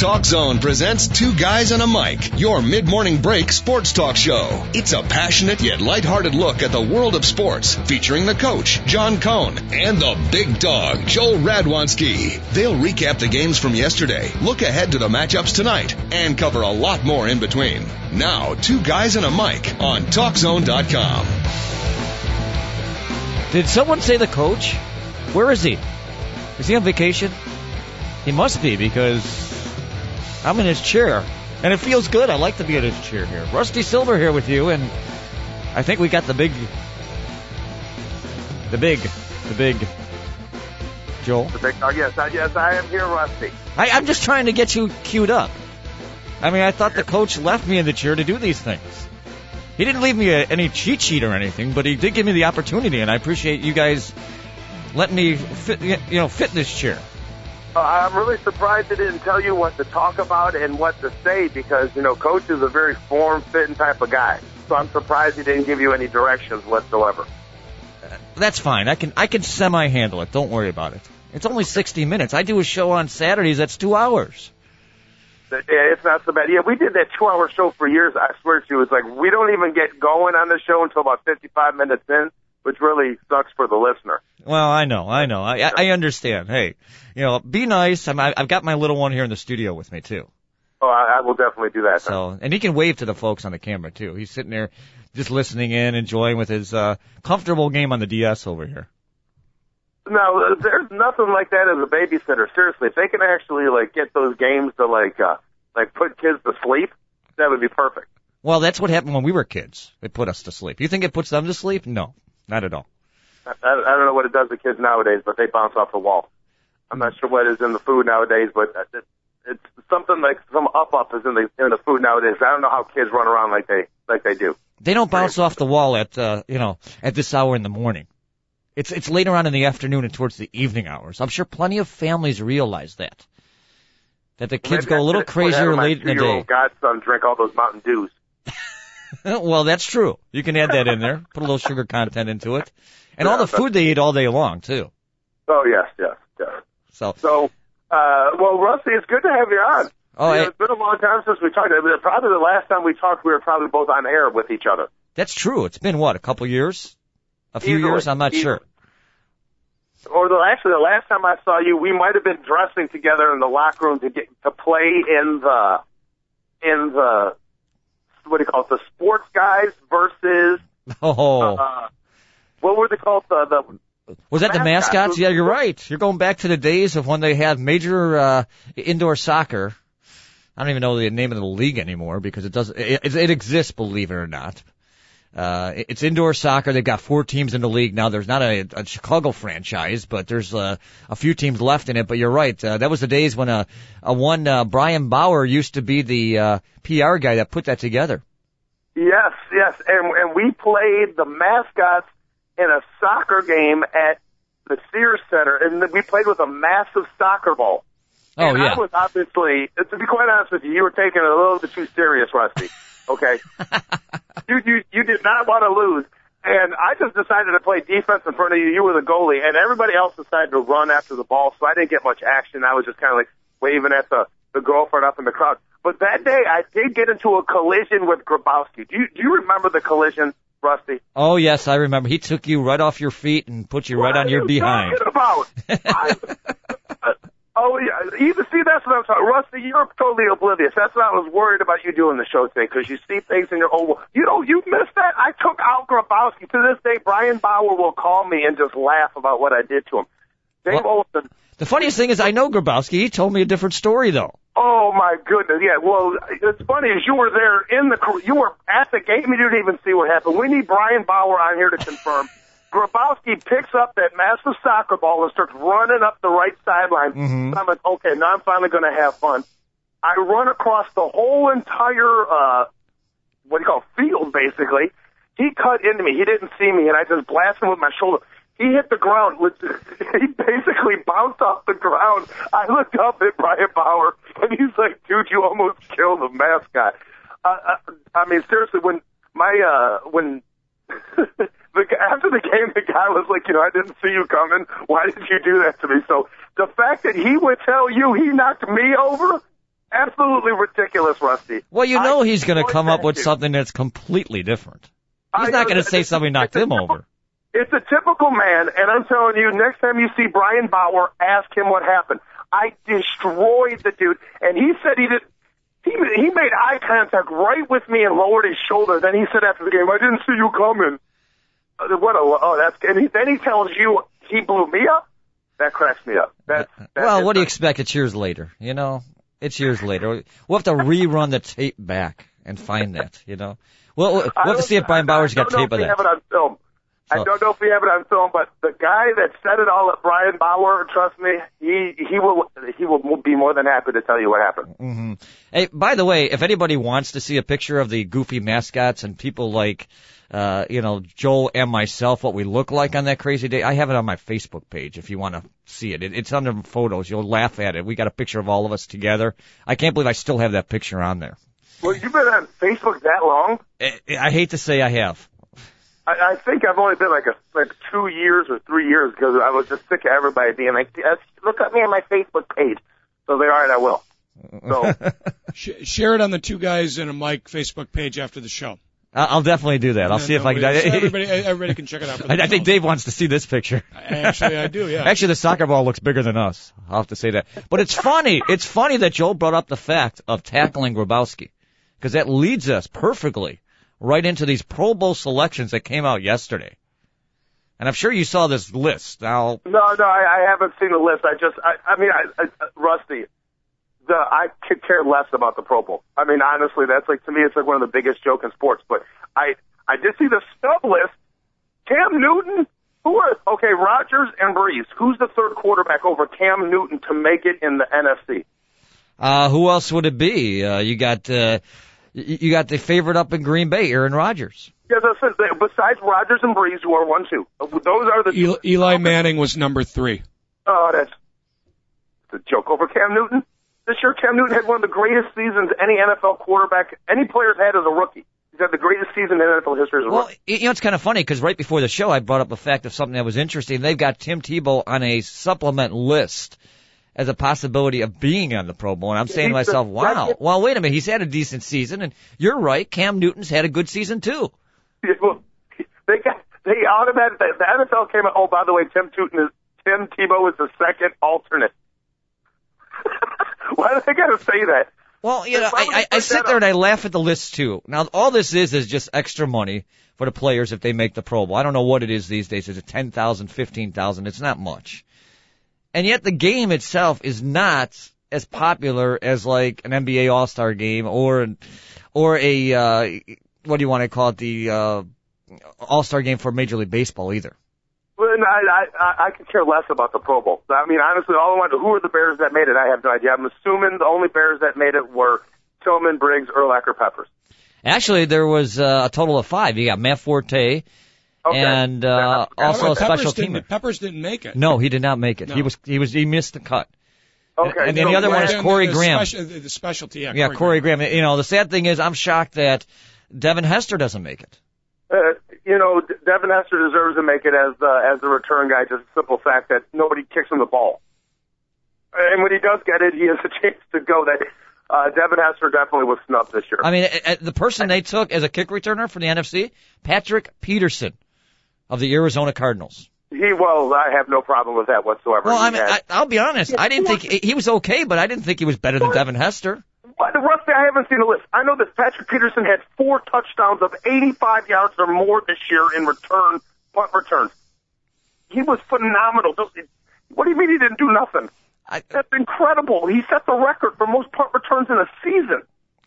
Talk Zone presents Two Guys and a Mic, your mid-morning break sports talk show. It's a passionate yet lighthearted look at the world of sports, featuring the coach, John Cohn, and the big dog, Joel Radwanski. They'll recap the games from yesterday, look ahead to the matchups tonight, and cover a lot more in between. Now, Two Guys and a Mic on TalkZone.com. Did someone say the coach? Where is he? Is he on vacation? He must be because I'm in his chair. And it feels good. I like to be in his chair here. Rusty Silber here with you, and I think we got the big, the big, the big, Joel. The big dog. Yes, I, yes, I am here, Rusty. I, I'm just trying to get you queued up. I mean, I thought the coach left me in the chair to do these things. He didn't leave me a, any cheat sheet or anything, but he did give me the opportunity, and I appreciate you guys letting me fit, you know, fit in this chair. Uh, I'm really surprised they didn't tell you what to talk about and what to say because, you know, Coach is a very form-fitting type of guy. So I'm surprised he didn't give you any directions whatsoever. That's fine. I can I can semi handle it. Don't worry about it. It's only 60 minutes. I do a show on Saturdays. That's two hours. Yeah, it's not so bad. Yeah, we did that two-hour show for years. I swear to you, it's like we don't even get going on the show until about 55 minutes in, which really sucks for the listener. Well, I know, I know, I I understand. Hey, you know, be nice. I'm, I've got my little one here in the studio with me too. Oh, I, I will definitely do that. So, and he can wave to the folks on the camera too. He's sitting there, just listening in, enjoying with his uh comfortable game on the DS over here. No, there's nothing like that as a babysitter. Seriously, if they can actually like get those games to like uh like put kids to sleep, that would be perfect. Well, that's what happened when we were kids. It put us to sleep. You think it puts them to sleep? No, not at all. I, I don't know what it does to kids nowadays, but they bounce off the wall. I'm not sure what is in the food nowadays, but it, it's something like some up up is in the in the food nowadays. I don't know how kids run around like they like they do. They don't bounce off the wall at uh, you know at this hour in the morning. It's it's later on in the afternoon and towards the evening hours. I'm sure plenty of families realize that. That the kids Maybe go a little should put that crazier late in the day. Godson drink all those Mountain Dews. well, that's true. You can add that in there. Put a little sugar content into it. And all the food they eat all day long, too. Oh yes, yes, yes. So, So, uh, well, Rusty, it's good to have you on. oh, You know, it's been a long time since we talked. Probably the last time we talked, we were probably both on air with each other. that's true. It's been what, a couple years? A few Easily. years? I'm not Easily. sure. Or the actually, the last time I saw you, we might have been dressing together in the locker room to get to play in the in the what do you call it? The sports guys versus Oh, uh, what were they called? The the was that the mascots. mascots? Yeah, you're right. You're going back to the days of when they had major uh, indoor soccer. I don't even know the name of the league anymore because it doesn't. It, it, it exists, believe it or not. Uh, it's indoor soccer. They've got four teams in the league now. There's not a, a Chicago franchise, but there's uh, a few teams left in it. But you're right. Uh, that was the days when uh, a one uh, Brian Bauer used to be the uh, PR guy that put that together. yes, yes, and and we played the mascots in a soccer game at the Sears Center, and we played with a massive soccer ball. Oh and yeah. I was obviously, to be quite honest with you, you were taking it a little bit too serious, Rusty. Okay. you, you, you did not want to lose. And I just decided to play defense in front of you. You were the goalie, and everybody else decided to run after the ball. So I didn't get much action. I was just kind of like waving at the the girlfriend up in the crowd. But that day, I did get into a collision with Grabowski. Do you do you remember the collision, Rusty? Oh yes, I remember. He took you right off your feet and put you right What on are your you behind. Talking about? I, oh yeah, you see that's what I'm talking. Rusty, you're totally oblivious. That's what I was worried about you doing the show today because you see things in your well, you know, you missed that. I took out Grabowski. To this day, Brian Bauer will call me and just laugh about what I did to him. Dave What? Olson. The funniest thing is, I know Grabowski. He told me a different story though. Oh my goodness, yeah. Well, it's funny is you were there in the you were at the game. You didn't even see what happened. We need Brian Bauer on here to confirm. Grabowski picks up that massive soccer ball and starts running up the right sideline. Mhm. I'm like, okay, now I'm finally going to have fun. I run across the whole entire uh, what do you call it, field, basically. He cut into me. He didn't see me, and I just blasted him with my shoulder. He hit the ground. With, he basically bounced off the ground. I looked up at Brian Bauer, and he's like, "Dude, you almost killed the mascot." Uh, I, I mean, seriously, when my uh, when the, after the game, the guy was like, "You know, I didn't see you coming. Why did you do that to me?" So the fact that he would tell you he knocked me over, Absolutely ridiculous, Rusty. Well, you know I he's going to come up with dude. something that's completely different. He's I not going to say somebody knocked him typical- over. It's a typical man, and I'm telling you, next time you see Brian Bauer, ask him what happened. I destroyed the dude, and he said he did. He he made eye contact right with me and lowered his shoulder. Then he said after the game, "I didn't see you coming." Uh, What a oh that's and he, then he tells you he blew me up. That cracks me up. That's, that's Well, what do you expect? It's years later, you know? It's years later. We'll have to rerun the tape back and find that, you know? We'll, we'll have to see if Brian Bauer's I got tape of that. Have it on film. So- I don't know if we have it on film, but the guy that said it all at Brian Bauer, trust me, he he will he will be more than happy to tell you what happened. hmm Hey, by the way, if anybody wants to see a picture of the goofy mascots and people like, uh, you know, Joel and myself, what we look like on that crazy day, I have it on my Facebook page if you want to see it. it. It's under photos. You'll laugh at it. We got a picture of all of us together. I can't believe I still have that picture on there. Well, you've been on Facebook that long. I, I hate to say I have. I, I think I've only been like a like two years or three years because I was just sick of everybody being like, "Look at me on my Facebook page." So they're all right. I will. So Sh- share it on the two guys in a Mic Facebook page after the show. I- I'll definitely do that. I'll And see if then I can. so everybody, everybody can check it out. For I, I think. Dave wants to see this picture. Actually, I do. Yeah. Actually, the soccer ball looks bigger than us. I'll have to say that. But it's funny. It's funny that Joel brought up the fact of tackling Grabowski. Because that leads us perfectly right into these Pro Bowl selections that came out yesterday. And I'm sure you saw this list. Now, no, no, I, I haven't seen the list. I just, I, I mean, I, I, Rusty, the I could care less about the Pro Bowl. I mean, honestly, that's like to me, it's like one of the biggest joke in sports. But I, I did see the snub list. Cam Newton. Who are okay? Rodgers and Brees. Who's the third quarterback over Cam Newton to make it in the NFC? uh, who else would it be? Uh, you got, uh, you got the favorite up in Green Bay, Aaron Rodgers. Yeah, that's it. Besides Rodgers and Brees, who are one two. Those are the Eli, Eli Manning was number three. Oh, that's it's a joke over Cam Newton. This year, Cam Newton had one of the greatest seasons any NFL quarterback, any player's had as a rookie. He's had the greatest season in NFL history as a Well, rookie. Well, you know, it's kind of funny because right before the show, I brought up the fact of something that was interesting. They've got Tim Tebow on a supplement list as a possibility of being on the Pro Bowl. And I'm saying to myself, wow, well, wait a minute. He's had a decent season. And you're right. Cam Newton's had a good season too. Well, they got they automatic. The, the NFL came out. Oh, by the way, Tim Tootin is Tim Tebow is the second alternate. Why do they got to say that? Well, you know, I, I, I sit there and I laugh at the list too. Now, all this is is just extra money for the players if they make the Pro Bowl. I don't know what it is these days. Is it ten thousand, fifteen thousand? It's not much. And yet the game itself is not as popular as like an NBA All Star game or or a uh, what do you want to call it the uh, All Star game for Major League Baseball either. Well, and I, I, I, could care less about the Pro Bowl. I mean, honestly, all I want to, who are the Bears that made it? I have no idea. I'm assuming the only Bears that made it were Tillman, Briggs, Urlacher, Peppers. Actually, there was uh, a total of five. You got Matt Forte Okay. and uh, Yeah, also a special didn't, teamer. Peppers didn't make it. No, he did not make it. No. He was he was he missed the cut. Okay. and then so the other one is Corey the Graham. Special, the, the specialty, yeah. Yeah, Corey Graham. You know, the sad thing is, I'm shocked that Devin Hester doesn't make it. uh, you know, Devin Hester deserves to make it as the as the return guy. Just the simple fact that nobody kicks him the ball, and when he does get it, he has a chance to go. That uh, Devin Hester definitely was snubbed this year. I mean, uh, uh, the person they took as a kick returner for the NFC, Patrick Peterson of the Arizona Cardinals. he well, I have no problem with that whatsoever. Well, I mean, had- I, I'll be honest. I didn't think he was okay, but I didn't think he was better than Devin Hester. But Rusty, I haven't seen the list. I know that Patrick Peterson had four touchdowns of 85 yards or more this year in return punt returns. He was phenomenal. What do you mean he didn't do nothing? I, That's incredible. He set the record for most punt returns in a season.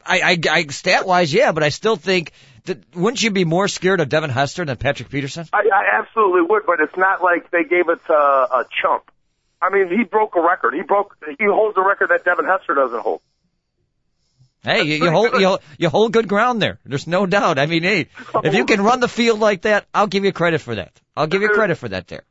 I, I, I stat wise, yeah, but I still think wouldn't you be more scared of Devin Hester than Patrick Peterson? I, I absolutely would, but it's not like they gave it to a chump. I mean, he broke a record. He broke. He holds a record that Devin Hester doesn't hold. Hey, you, you hold you, hold- you hold good ground there. There's no doubt. I mean, hey, if you can run the field like that, I'll give you credit for that. I'll give you credit for that there.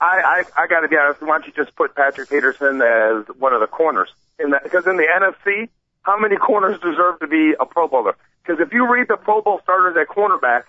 I, I, I got to be honest. Why don't you just put Patrick Peterson as one of the corners in that? Because in the NFC, how many corners deserve to be a Pro Bowler? Because if you read the Pro Bowl starters at cornerback,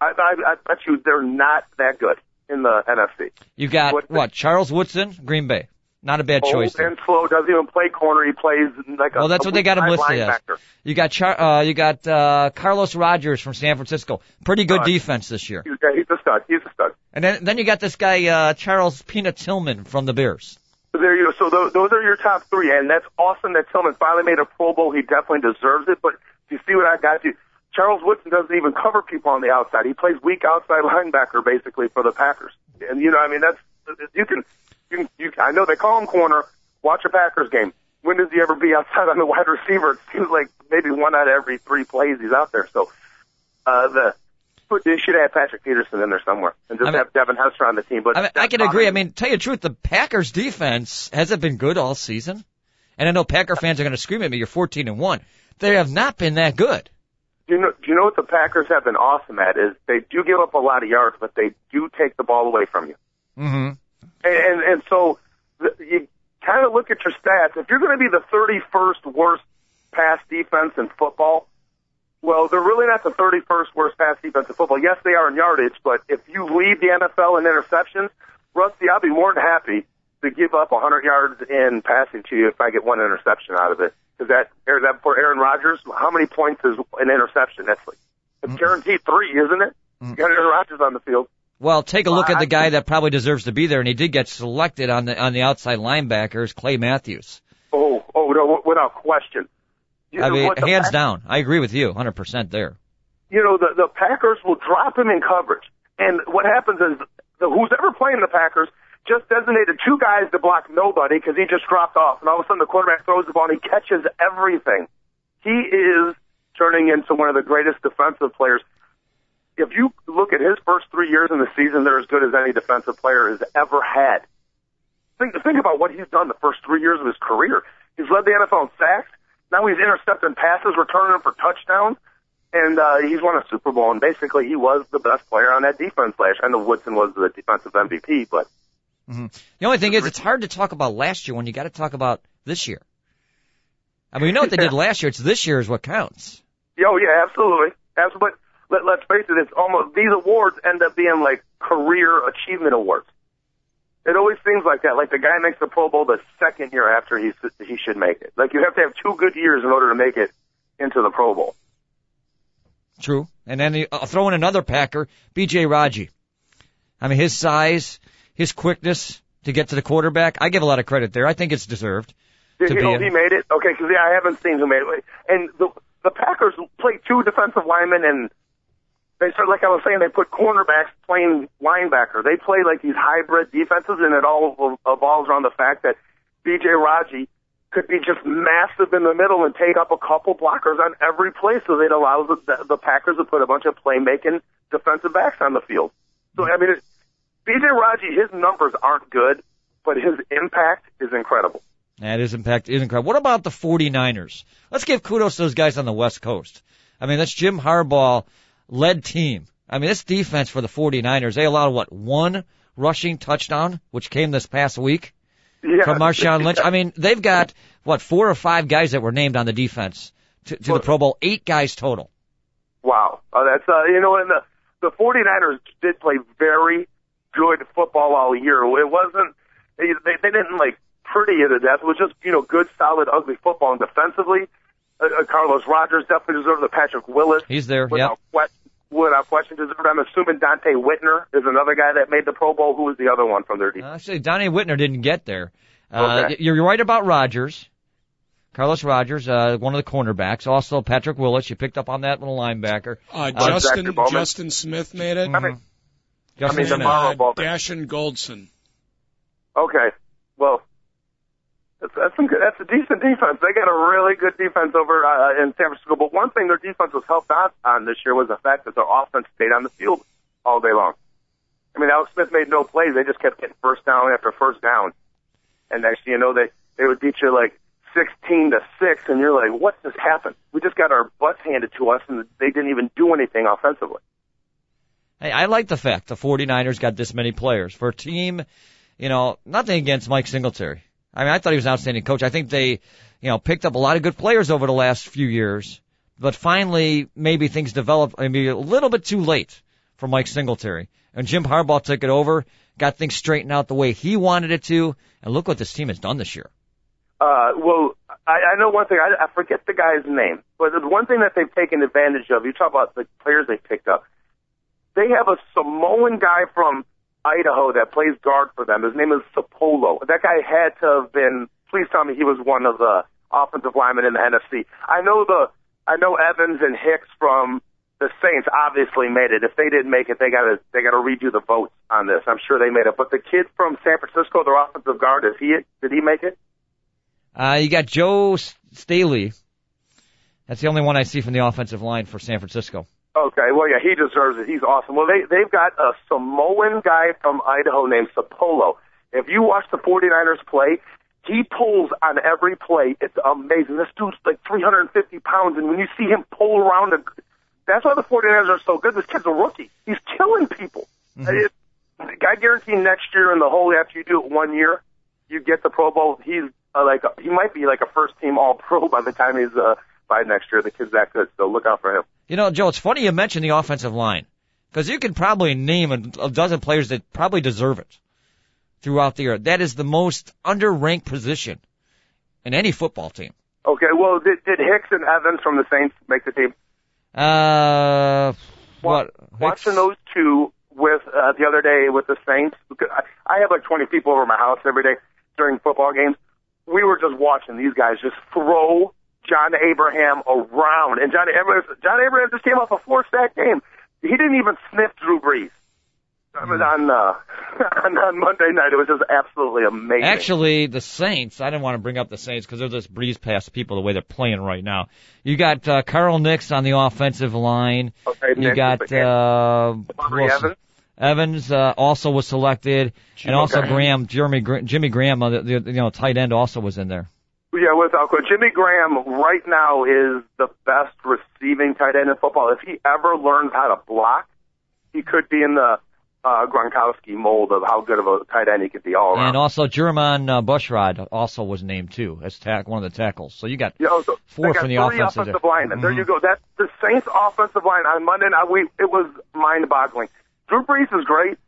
I, I, I bet you they're not that good in the NFC. You got What- what? Charles Woodson, Green Bay. Not a bad Old choice. there. and slow, doesn't even play corner. He plays like a Well, that's a what they got him listed as. You got Char- uh, you got uh, Carlos Rogers from San Francisco. Pretty good Uh, defense this year. He's, he's a stud. He's a stud. And then then you got this guy uh, Charles Peanut Tillman from the Bears. So there you go. So those, those are your top three, and that's awesome that Tillman finally made a Pro Bowl. He definitely deserves it. But you see what I got you. Charles Woodson doesn't even cover people on the outside. He plays weak outside linebacker basically for the Packers. And you know, I mean, that's you can you can you. I know they call him corner. Watch a Packers game. When does he ever be outside on the wide receiver? It seems like maybe one out of every three plays he's out there. So uh, the they should have Patrick Peterson in there somewhere and just I mean- have Devin Hester on the team. But I mean, I can agree. I mean, tell you the truth, the Packers defense hasn't been good all season. And I know Packer fans are going to scream at me, you're 14 and 1. They have not been that good. Do you know? Do you know what the Packers have been awesome at? Is they do give up a lot of yards, but they do take the ball away from you. Mm-hmm. And and, and so you kind of look at your stats. If you're going to be the 31st worst pass defense in football, well, they're really not the 31st worst pass defense in football. Yes, they are in yardage, but if you lead the NFL in interceptions, Rusty, I'll be more than happy to give up 100 yards in passing to you if I get one interception out of it. Because that, that for Aaron Rodgers, how many points is an interception? That's like it's mm. guaranteed three, isn't it? You got Aaron Rodgers on the field. Well, take a look at the guy that probably deserves to be there, and he did get selected on the on the outside linebackers, Clay Matthews. Oh, oh, no, without question. You I mean, hands Pack- down. I agree with you, 100% there. you know, the, the Packers will drop him in coverage. And what happens is the, who's ever playing the Packers just designated two guys to block nobody because he just dropped off. And all of a sudden the quarterback throws the ball and he catches everything. He is turning into one of the greatest defensive players. If you look at his first three years in the season, they're as good as any defensive player has ever had. Think, think about what he's done the first three years of his career. He's led the NFL in sacks. Now he's intercepting passes, returning them for touchdowns and uh, he's won a Super Bowl, and basically he was the best player on that defense last year. I know Woodson was the defensive MVP, but The only thing is, it's hard to talk about last year when you got to talk about this year. I mean, we know what they did last year. It's this year is what counts. oh yeah, absolutely, absolutely. But let, let's face it, it's almost these awards end up being like career achievement awards. It always seems like that. Like the guy makes the Pro Bowl the second year after he he should make it. Like you have to have two good years in order to make it into the Pro Bowl. True. And then uh, throw in another Packer, B.J. Raji. I mean, his size, his quickness to get to the quarterback. I give a lot of credit there. I think it's deserved. Did To you be oh, know a- he made it? Okay, because yeah, I haven't seen who made it. And the the Packers played two defensive linemen, and they start like I was saying, they put cornerbacks playing linebacker. They play like these hybrid defenses, and it all evolves around the fact that B.J. Raji could be just massive in the middle and take up a couple blockers on every play, so it allows the, the Packers to put a bunch of playmaking defensive backs on the field. So I mean, it, B.J. Raji, his numbers aren't good, but his impact is incredible. That is impact is incredible. What about the 49ers? Let's give kudos to those guys on the West Coast. I mean, that's Jim Harbaugh led team. I mean, this defense for the 49ers, they allowed what, one rushing touchdown, which came this past week Yeah. from Marshawn Lynch. I mean, they've got what, four or five guys that were named on the defense to, to the Pro Bowl, eight guys total. Wow. Oh, that's uh, you know, and the the 49ers did play very good football all year. It wasn't they they, they didn't like pretty it to death. It was just you know good, solid, ugly football. And defensively, uh, uh, Carlos Rogers definitely deserved the Patrick Willis. He's there, yep. Without question, without question deserved. I'm assuming Donte Whitner is another guy that made the Pro Bowl. Who was the other one from their defense? Actually, Donnie Whitner didn't get there. Uh, Okay. You're right about Rogers. Carlos Rogers, uh, one of the cornerbacks. Also, Patrick Willis. You picked up on that little linebacker. Uh, Uh, Justin Zach Justin Smith made it. I mean, Justin I mean, Smith. and tomorrow, uh, Dashon Goldson. Okay. Well, that's that's, some good, that's a decent defense. They got a really good defense over uh, in San Francisco. But one thing their defense was helped out on this year was the fact that their offense stayed on the field all day long. I mean, Alex Smith made no plays. They just kept getting first down after first down. And next thing you know, they they would beat you like sixteen to six, and you're like, what just happened? We just got our butts handed to us, and they didn't even do anything offensively. Hey, I like the fact the 49ers got this many players for a team. You know, nothing against Mike Singletary. I mean, I thought he was an outstanding coach. I think they, you know, picked up a lot of good players over the last few years, but finally maybe things developed maybe a little bit too late for Mike Singletary. And Jim Harbaugh took it over, got things straightened out the way he wanted it to, and look what this team has done this year. Uh, well, I, I know one thing. I, I forget the guy's name, but the one thing that they've taken advantage of. You talk about the players they picked up. They have a Samoan guy from Idaho that plays guard for them. His name is Sapolo. That guy had to have been. Please tell me he was one of the offensive linemen in the NFC. I know the. I know Evans and Nicks from the Saints obviously made it. If they didn't make it, they got to they got to redo the votes on this. I'm sure they made it. But the kid from San Francisco, their offensive guard, is he? Did he make it? Uh, you got Joe Staley. That's the only one I see from the offensive line for San Francisco. Okay, well, yeah, he deserves it. He's awesome. Well, they they've got a Samoan guy from Idaho named Sapolo. If you watch the 49ers play, he pulls on every play. It's amazing. This dude's like 350 pounds, and when you see him pull around, a, that's why the 49ers are so good. This kid's a rookie. He's killing people. Mm-hmm. It, I guarantee next year in the whole after you do it one year, you get the Pro Bowl. He's uh, like he might be like a first team All Pro by the time he's uh, by next year. The kid's that good, so look out for him. You know, Joe, it's funny you mentioned the offensive line because you can probably name a, a dozen players that probably deserve it throughout the year. That is the most underranked position in any football team. Okay, well, did, did Nicks and Evans from the Saints make the team? Uh, what? Watching those two with uh, the other day with the Saints. I, I have like 20 people over my house every day during football games. We were just watching these guys just throw John Abraham around, and John Abraham, John Abraham just came off a four sack game. He didn't even sniff Drew Brees. Mm. On, uh, on on Monday night, it was just absolutely amazing. Actually, the Saints. I didn't want to bring up the Saints because they're just breeze past people the way they're playing right now. You got uh, Carl Nicks on the offensive line. Okay, you got uh, Evans. Evans uh, also was selected, and also Graham. Graham, Jeremy, Jimmy Graham, uh, the, the you know tight end, also was in there. Yeah, without question. Jimmy Graham right now is the best receiving tight end in football. If he ever learns how to block, he could be in the uh, Gronkowski mold of how good of a tight end he could be all around. And also Jermon uh, Bushrod also was named too as tack one of the tackles. So you got You know, so four got from the offensive. offensive linemen. There you go. That's the Saints' offensive line on Monday night. We it was mind-boggling. Drew Brees is great,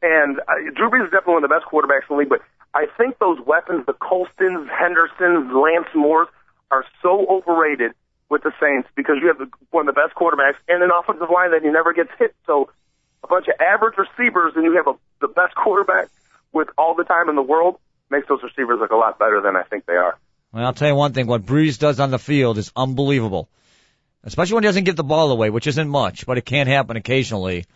and uh, Drew Brees is definitely one of the best quarterbacks in the league. But I think those weapons, the Colstons, Hendersons, Lance Moores, are so overrated with the Saints because you have the, one of the best quarterbacks and an offensive line that he never gets hit. So a bunch of average receivers, and you have a, the best quarterback with all the time in the world makes those receivers look a lot better than I think they are. Well, I'll tell you one thing: what Brees does on the field is unbelievable, especially when he doesn't give the ball away, which isn't much, but it can happen occasionally.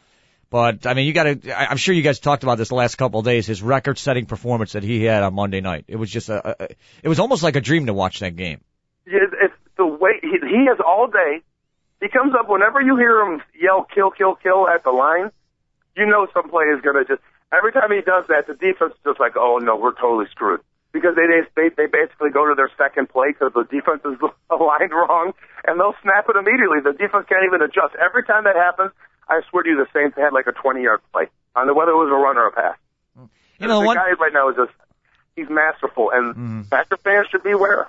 But I mean, you got to. I'm sure you guys talked about this the last couple of days. His record-setting performance that he had on Monday night. It was just a. a it was almost like a dream to watch that game. It's, it's the way he, he has all day. He comes up whenever you hear him yell "kill, kill, kill" at the line. You know some play is going to just. Every time he does that, the defense is just like, "Oh no, we're totally screwed." Because they they they basically go to their second play because the defense is aligned wrong, and they'll snap it immediately. The defense can't even adjust. Every time that happens, I swear to you, the Saints had like a 20 yard play on the whether it was a run or a pass. You know, the one. guy right now is just he's masterful, and Mhm. Packer fans should be aware.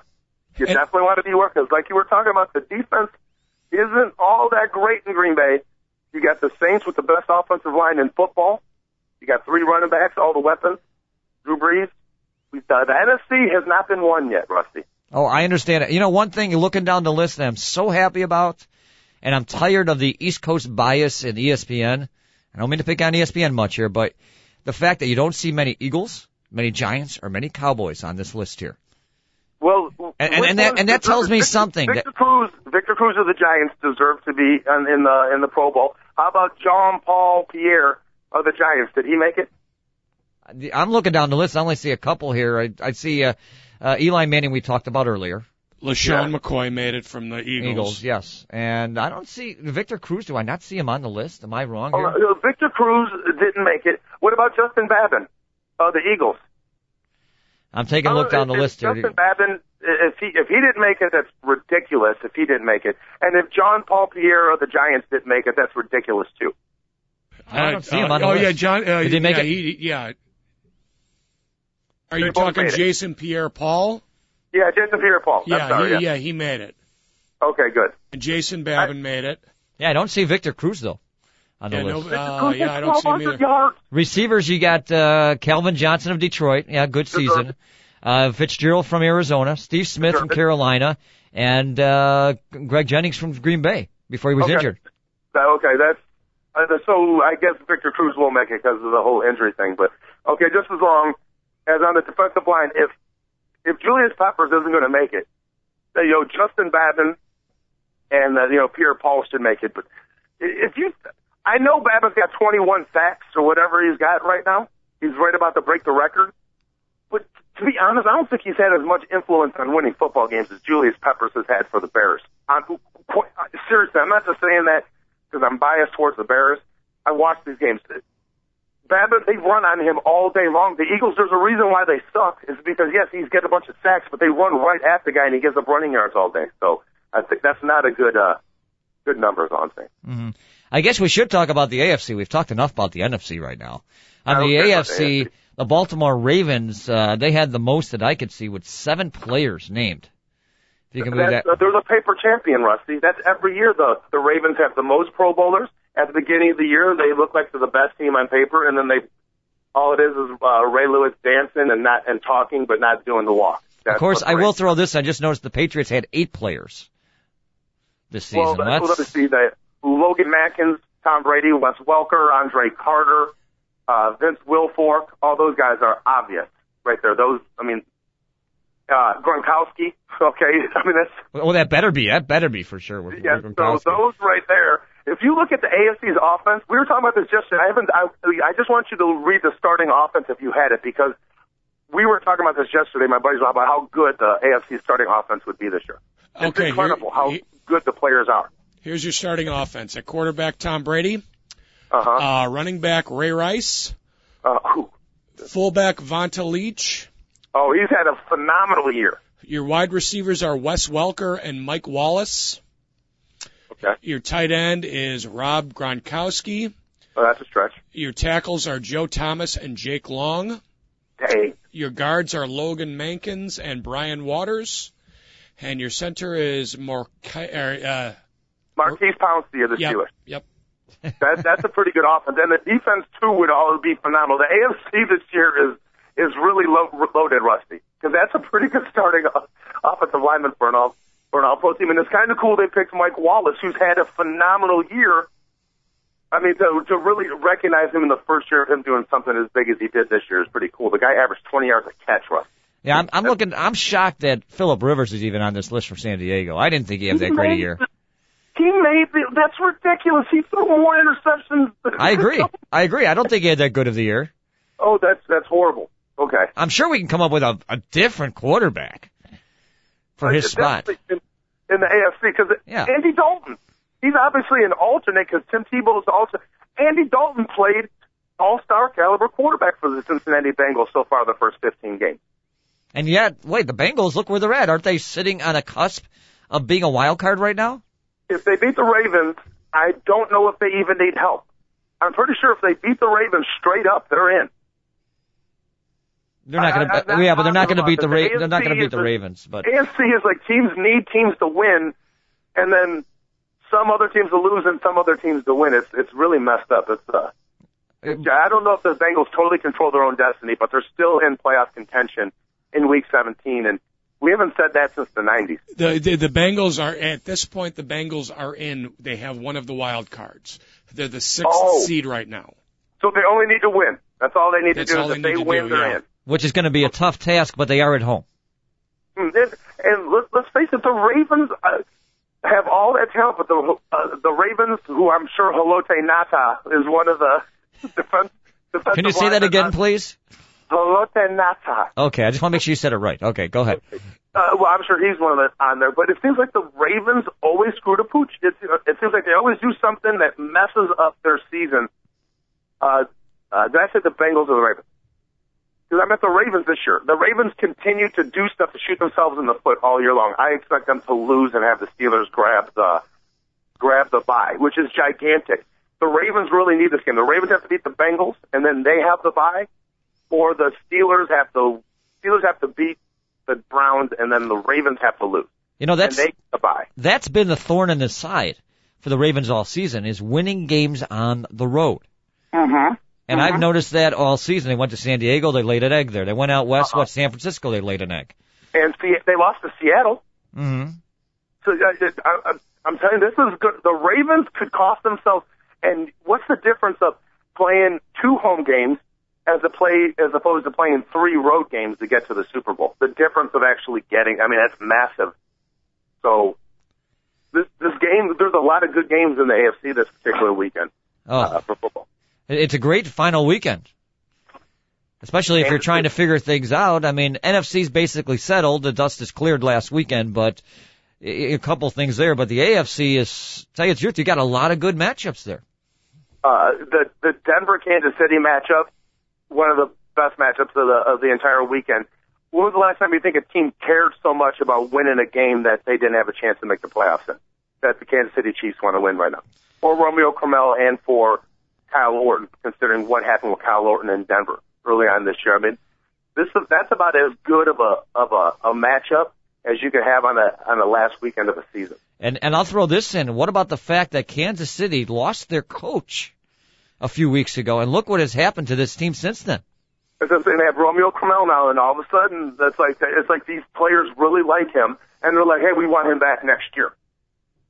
You And- definitely want to be aware because, like you were talking about, the defense isn't all that great in Green Bay. You got the Saints with the best offensive line in football. You got three running backs, all the weapons. Drew Brees. We, uh, the NFC has not been won yet, Rusty. Oh, I understand it. You know, one thing looking down the list that I'm so happy about, and I'm tired of the East Coast bias in ESPN. I don't mean to pick on ESPN much here, but the fact that you don't see many Eagles, many Giants, or many Cowboys on this list here. Well, And- and- and that- and that tells me Victor, something Victor Cruz, Victor Cruz of the Giants deserve to be in, in the in the Pro Bowl. How about Jean Paul Pierre of the Giants? Did he make it? I'm looking down the list. I only see a couple here. I, I see uh, uh, Eli Manning we talked about earlier. LeSean McCoy made it from the Eagles. Eagles, yes. And I don't see Victor Cruz. Do I not see him on the list? Am I wrong Oh, here? uh, Victor Cruz didn't make it. What about Justin Babin of the Eagles? I'm taking a look Uh, down the if list here. Justin Babin, if he if he didn't make it, that's ridiculous. If he didn't make it, and if John Paul Pierre of the Giants didn't make it, that's ridiculous too. I don't see him uh, on the oh list. yeah, John. Uh, Did he make yeah, it? He, yeah. Are They you talking. Jason Pierre-Paul? Yeah, Jason Pierre-Paul. I'm Yeah, sorry, he, yeah, he made it. Okay, good. And Jason Babin made it. Yeah, I don't see Victor Cruz though on the Yeah, no, list. uh, yeah, I don't see him 1,200 either. yards. Receivers, you got uh, Calvin Johnson of Detroit. Yeah, good season. Uh, Fitzgerald from Arizona, Steve Smith from Carolina, and uh, Greg Jennings from Green Bay before he was Okay. injured. Okay, that's uh, so. I guess Victor Cruz won't make it because of the whole injury thing. But okay, just as long as on the defensive line, if if Julius Peppers isn't going to make it, you know Justin Babin and uh, you know Pierre Paul should make it. But if you, I know Babin's got 21 sacks or whatever he's got right now. He's right about to break the record. But to be honest, I don't think he's had as much influence on winning football games as Julius Peppers has had for the Bears. I'm, seriously, I'm not just saying that because I'm biased towards the Bears. I watch these games. Babbitt, they run on him all day long. The Eagles, there's a reason why they suck. Is because yes, he's get a bunch of sacks, but they run right at the guy and he gives up running yards all day. So I think that's not a good, uh, good number. Is all I'm saying. hmm I guess we should talk about the AFC. We've talked enough about the NFC right now. On the about the AFC, AFC. the Baltimore Ravens, uh, they had the most that I could see with seven players named. If you can believe that. uh, they're the paper champion, Rusty. That's every year. The the Ravens have the most Pro Bowlers. At the beginning of the year, they look like they're the best team on paper, and then they all it is is uh, Ray Lewis dancing and not and talking, but not doing the walk. That's Of course, I will throw this. I just noticed the Patriots had eight players this season. well, That's- let's see. that Logan Mankins, Tom Brady, Wes Welker, Andre Carter, uh, Vince Wilfork, all those guys are obvious right there. Those, I mean, uh, Gronkowski. Okay, I mean that's well, that better be. That better be for sure. with- yeah. with So those right there. If you look at the AFC's offense, we were talking about this yesterday. I haven't. I, I just want you to read the starting offense if you had it because we were talking about this yesterday. My buddies about how good the AFC starting offense would be this year. It's Okay, here- how he- good the players are. Here's your starting offense. At quarterback, Tom Brady. Uh huh. Uh, running back, Ray Rice. Uh, whew. Fullback, Vonta Leach. Oh, he's had a phenomenal year. Your wide receivers are Wes Welker and Mike Wallace. Okay. Your tight end is Rob Gronkowski. Oh, that's a stretch. Your tackles are Joe Thomas and Jake Long. Dang. Your guards are Logan Mankins and Brian Waters. And your center is Morkai, er, uh, Maurkice Pouncey of the yep, Steelers. yep. That, that's a pretty good offense. And the defense, too, would all be phenomenal. The AFC this year is is really low, loaded, Rusty, because that's a pretty good starting offensive lineman for an for an all pro team. And it's kind of cool they picked Mike Wallace, who's had a phenomenal year. I mean, to, to really recognize him in the first year of him doing something as big as he did this year is pretty cool. The guy averaged 20 yards a catch, Rusty. yeah, I'm, I'm looking. I'm shocked that Philip Rivers is even on this list for San Diego. I didn't think he had that great a year. He made the, that's ridiculous. He threw more interceptions. than- I agree. I agree. I don't think he had that good of the year. Oh, that's that's horrible. Okay. I'm sure we can come up with a, a different quarterback for his spot. In, in the AFC, because Yeah. Andy Dalton, he's obviously an alternate because Tim Tebow's the alternate. Andy Dalton played all-star caliber quarterback for the Cincinnati Bengals so far the first 15 games. And yet, wait, the Bengals, look where they're at. Aren't they sitting on a cusp of being a wild card right now? If they beat the Ravens, I don't know if they even need help. I'm pretty sure if they beat the Ravens straight up, they're in. They're not going to. Yeah, but they're not going to beat the. about this. They're not going to beat the is Ravens. But AFC is like teams need teams to win, and then some other teams to lose and some other teams to win. It's it's really messed up. It's uh, Yeah, I don't know if the Bengals totally control their own destiny, but they're still in playoff contention in Week 17, and we haven't said that since the 90s. The, the the Bengals are at this point. The Bengals are in. They have one of the wild cards. They're the sixth Oh. seed right now. So they only need to win. That's all they need That's to do. all is they if need they to win, do, they're yeah. in. Which is going to be a tough task, but they are at home. Hmm, And, and let's, let's face it, the Ravens uh, have all that talent, but the uh, the Ravens, who I'm sure Haloti Ngata is one of the defense. Can you say that again, please? Haloti Ngata. Okay, I just want to make sure you said it right. Okay, go ahead. Uh, well, I'm sure he's one of the on there, but it seems like the Ravens always screw the pooch. It, it seems like they always do something that messes up their season. Uh, uh, did I say the Bengals or the Ravens? Because I meant the Ravens this year. The Ravens continue to do stuff to shoot themselves in the foot all year long. I expect them to lose and have the Steelers grab the grab the bye, which is gigantic. The Ravens really need this game. The Ravens have to beat the Bengals, and then they have the bye, or the Steelers have to Steelers have to beat the Browns, and then the Ravens have to lose, You know and that's they get the bye. that's been the thorn in the side for the Ravens all season is winning games on the road. Mm-hmm. And I've noticed that all season. They went to San Diego, they laid an egg there. They went out west, Uh-huh. what, San Francisco, they laid an egg. And see, they lost to Seattle. hmm So I, I, I'm telling you, this is good. The Ravens could cost themselves. And what's the difference of playing two home games as a play as opposed to playing three road games to get to the Super Bowl? The difference of actually getting. I mean, that's massive. So this this game, there's a lot of good games in the AFC this particular weekend Oh, uh, for football. It's a great final weekend. Especially if you're trying to figure things out. I mean, NFC's basically settled. The dust is cleared last weekend, but a couple things there. But the AFC is, tell you the truth, you got a lot of good matchups there. Uh, the the Denver Kansas City matchup, one of the best matchups of the of the entire weekend. When was the last time you think a team cared so much about winning a game that they didn't have a chance to make the playoffs in? That the Kansas City Chiefs want to win right now. For Romeo Cromwell and for Kyle Orton, considering what happened with Kyle Orton in Denver early on this year. I mean, this is, that's about as good of a of a, a matchup as you could have on a on the last weekend of a season. And and I'll throw this in. What about the fact that Kansas City lost their coach a few weeks ago, and look what has happened to this team since then. Saying they have Romeo Cromwell now, and all of a sudden, that's like it's like these players really like him, and they're like, hey, we want him back next year.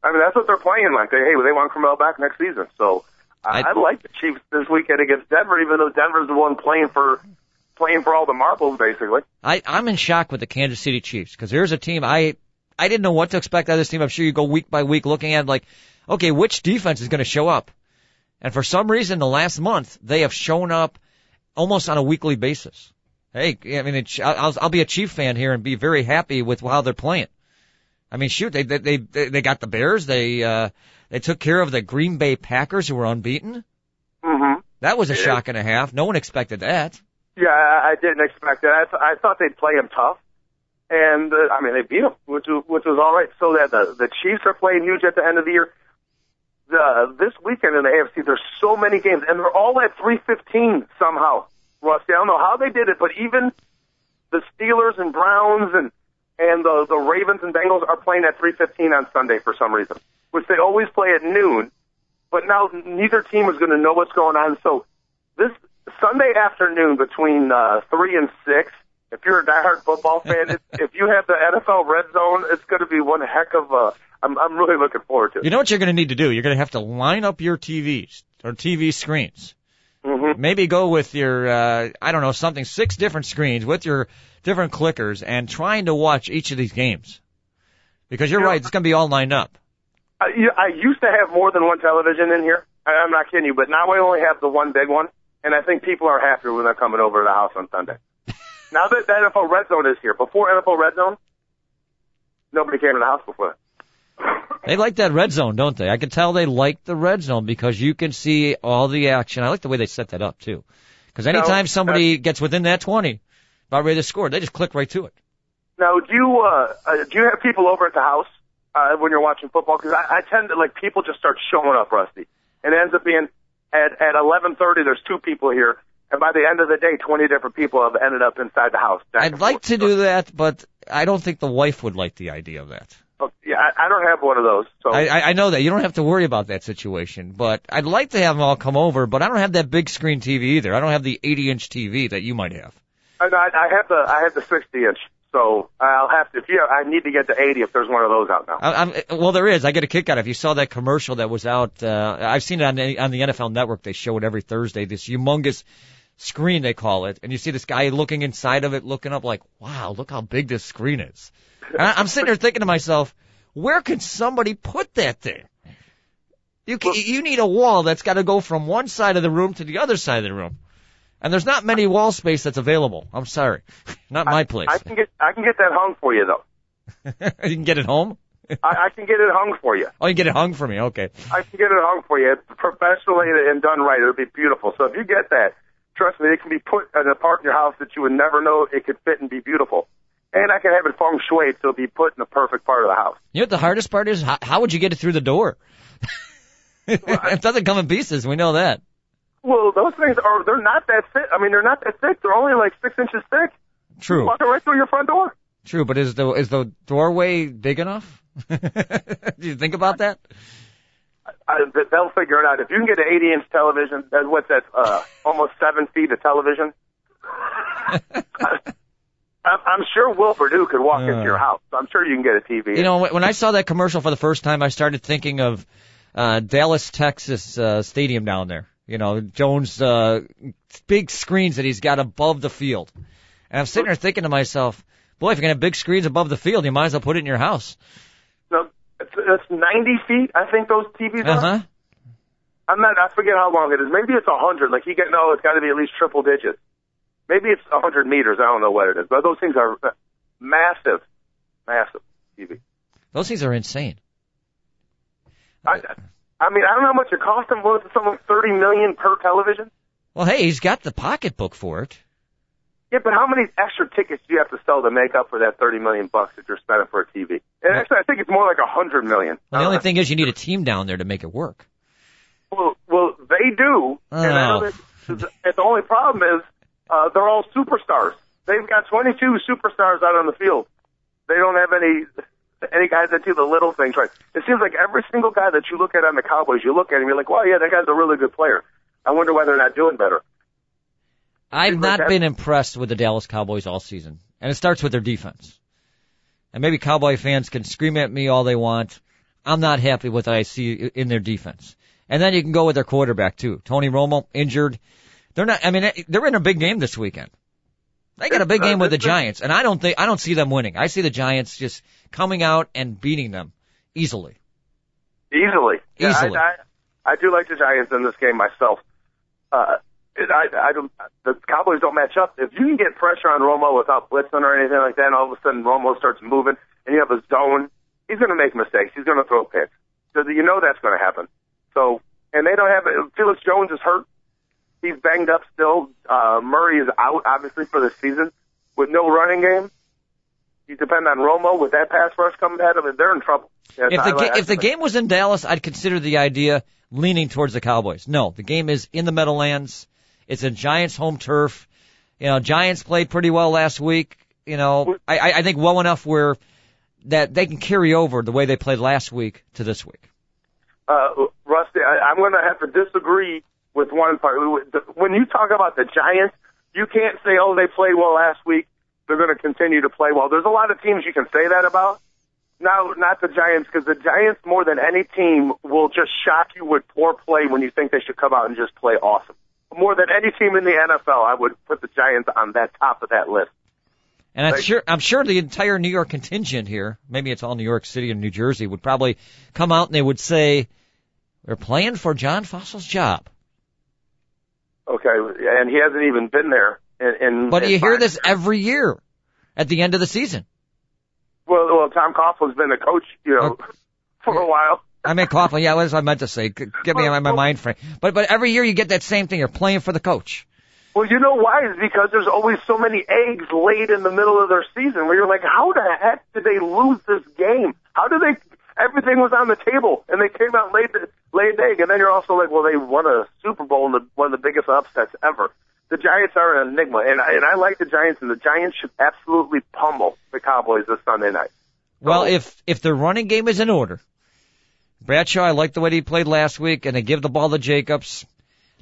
I mean, that's what they're playing like. They, hey, they want Cromwell back next season. So I, I- like the Chiefs this weekend against Denver, even though Denver's the one playing for playing for all the marbles, basically. I, I'm in shock with the Kansas City Chiefs because here's a team I I didn't know what to expect out of this team. I'm sure you go week by week looking at like, okay, which defense is going to show up? And for some reason, the last month they have shown up almost on a weekly basis. Hey, I mean, it, I'll, I'll be a Chief fan here and be very happy with how they're playing. I mean, shoot, they they they, they got the Bears. They uh they took care of the Green Bay Packers who were unbeaten. Mm-hmm. That was a shock and a half. No one expected that. Yeah, I, I didn't expect that. I, th- I thought they'd play him tough, and uh, I mean they beat him, which was, which was all right. So that the the Chiefs are playing huge at the end of the year. The this weekend in the AFC, there's so many games, and they're all at 3:15 somehow. Rusty, I don't know how they did it, but even the Steelers and Browns and and the the Ravens and Bengals are playing at 3:15 on Sunday for some reason, which they always play at noon. But now neither team is going to know what's going on. So this Sunday afternoon between uh, three and six, if you're a diehard football fan, if, if you have the NFL Red Zone, it's going to be one heck of a. I'm I'm really looking forward to it. You know what you're going to need to do? You're going to have to line up your TVs or TV screens. Mm-hmm. Maybe go with your, uh, I don't know, something, six different screens with your different clickers and trying to watch each of these games. Because you're You know, right, it's going to be all lined up. I, you- I used to have more than one television in here. I, I'm not kidding you, but now I only have the one big one, and I think people are happier when they're coming over to the house on Sunday. now that the NFL Red Zone is here, before NFL Red Zone, nobody came to the house before. They like that red zone, don't they? I can tell they like the red zone because you can see all the action. I like the way they set that up too. Because anytime No, somebody uh, gets within that 20, about ready to score, they just click right to it. Now, do you uh, uh, do you have people over at the house uh, when you're watching football? Because I, I tend to like people just start showing up, Rusty, and it ends up being at at 11:30. There's two people here, and by the end of the day, 20 different people have ended up inside the house. I'd like to do that, but I don't think the wife would like the idea of that. Oh, yeah, I, I don't have one of those. So I, I I know that you don't have to worry about that situation, but I'd like to have them all come over. But I don't have that big screen TV either. I don't have the 80 inch TV that you might have. I, I have the I have the 60 inch. So I'll have to. If you, I need to get to 80 if there's one of those out now. I, I'm, well, there is. I get a kick out of. If you saw that commercial that was out, uh, I've seen it on the, on the NFL Network. They show it every Thursday. This humongous screen they call it, and you see this guy looking inside of it, looking up like, wow, look how big this screen is. And I, I'm sitting there thinking to myself, where can somebody put that thing? You can, you need a wall that's got to go from one side of the room to the other side of the room. And there's not many wall space that's available. I'm sorry. Not my place. I can get I can get that hung for you though. you can get it home? I, I can get it hung for you. Oh, you get it hung for me. Okay. I can get it hung for you professionally and done right. It'll be beautiful. So if you get that, trust me, it can be put in a part in your house that you would never know it could fit and be beautiful. And I can have it feng shui so it'll be put in the perfect part of the house. You know what the hardest part is? How, how would you get it through the door? it doesn't come in pieces. We know that. Well, those things are, they're not that thick. I mean, they're not that thick. They're only like six inches thick. True. Walking right through your front door. True. But is the is the doorway big enough? Do you think about that? I, they'll figure it out. If you can get an 80 inch television, that's what's that? Uh, almost seven feet of television. I'm sure Will Perdue could walk into your house. I'm sure you can get a TV. You know, when I saw that commercial for the first time, I started thinking of uh, Dallas, Texas uh, stadium down there. You know, Jones' uh, big screens that he's got above the field. And I'm sitting there thinking to myself, boy, if you're going to have big screens above the field, you might as well put it in your house. No, it's, it's 90 feet, I think those TVs are. Uh-huh. I'm not, I forget how long it is. Maybe it's a 100. Like, you get, no, it's got to be at least triple digits. Maybe it's a 100 meters. I don't know what it is. But those things are massive, massive TV. Those things are insane. I, I mean, I don't know how much it cost him. Was it something 30 million per television? Well, hey, he's got the pocketbook for it. Yeah, but how many extra tickets do you have to sell to make up for that 30 million bucks that you're spending for a TV? And actually, I think it's more like a 100 million. Well, the only thing is you need a team down there to make it work. Well, well, they do. Oh. And I know that, and the only problem is uh, they're all superstars. They've got 22 superstars out on the field. They don't have any any guys that do the little things right. It seems like every single guy that you look at on the Cowboys, you look at him, you're like, well, yeah, that guy's a really good player. I wonder why they're not doing better. I've Seems not like been impressed with the Dallas Cowboys all season. And it starts with their defense. And maybe Cowboy fans can scream at me all they want. I'm not happy with what I see in their defense. And then you can go with their quarterback too. Tony Romo, injured. They're not, I mean, they're in a big game this weekend. They got a big game uh, with the Giants, and I don't think, I don't see them winning. I see the Giants just coming out and beating them easily. Easily. Yeah, Easily. I, I, I do like the Giants in this game myself. Uh, I, I don't, the Cowboys don't match up. If you can get pressure on Romo without blitzing or anything like that, and all of a sudden Romo starts moving and you have a zone, he's going to make mistakes. He's going to throw picks. So you know that's going to happen. So, and they don't have, Felix Jones is hurt. He's banged up still. Uh, Murray is out, obviously, for the season with no running game. You depend on Romo with that pass rush coming at and they're in trouble. Yeah, If the, ga- if the game was in Dallas, I'd consider the idea leaning towards the Cowboys. No, the game is in the Meadowlands. It's a Giants home turf. You know, Giants played pretty well last week. You know, I, I I think well enough where that they can carry over the way they played last week to this week. uh, Rusty, I, I'm going to have to disagree with one part. When you talk about the Giants, you can't say, oh, they played well last week. They're going to continue to play well. There's a lot of teams you can say that about. No, not the Giants, because the Giants, more than any team, will just shock you with poor play when you think they should come out and just play awesome. More than any team in the NFL, I would put the Giants on that top of that list. And I'm sure I'm sure the entire New York contingent here, maybe it's all New York City and New Jersey, would probably come out and they would say they're playing for John Fossil's job. Okay, and he hasn't even been there. In, in But in you hear this every year at the end of the season. Well, well, Tom Coughlin's been the coach, you know, for a while. I mean, Coughlin, yeah, that's what I meant to say. Get me on my mind frame. But but every year you get that same thing. You're playing for the coach. Well, you know why? Is because there's always so many eggs laid in the middle of their season where you're like, how the heck did they lose this game? How did they? Everything was on the table and they came out and laid laid an egg, and then you're also like, well, they won a Super Bowl and the, one of the biggest upsets ever. The Giants are an enigma, and I, and I like the Giants, and the Giants should absolutely pummel the Cowboys this Sunday night. Well, if if the running game is in order, Bradshaw, I like the way he played last week, and they give the ball to Jacobs.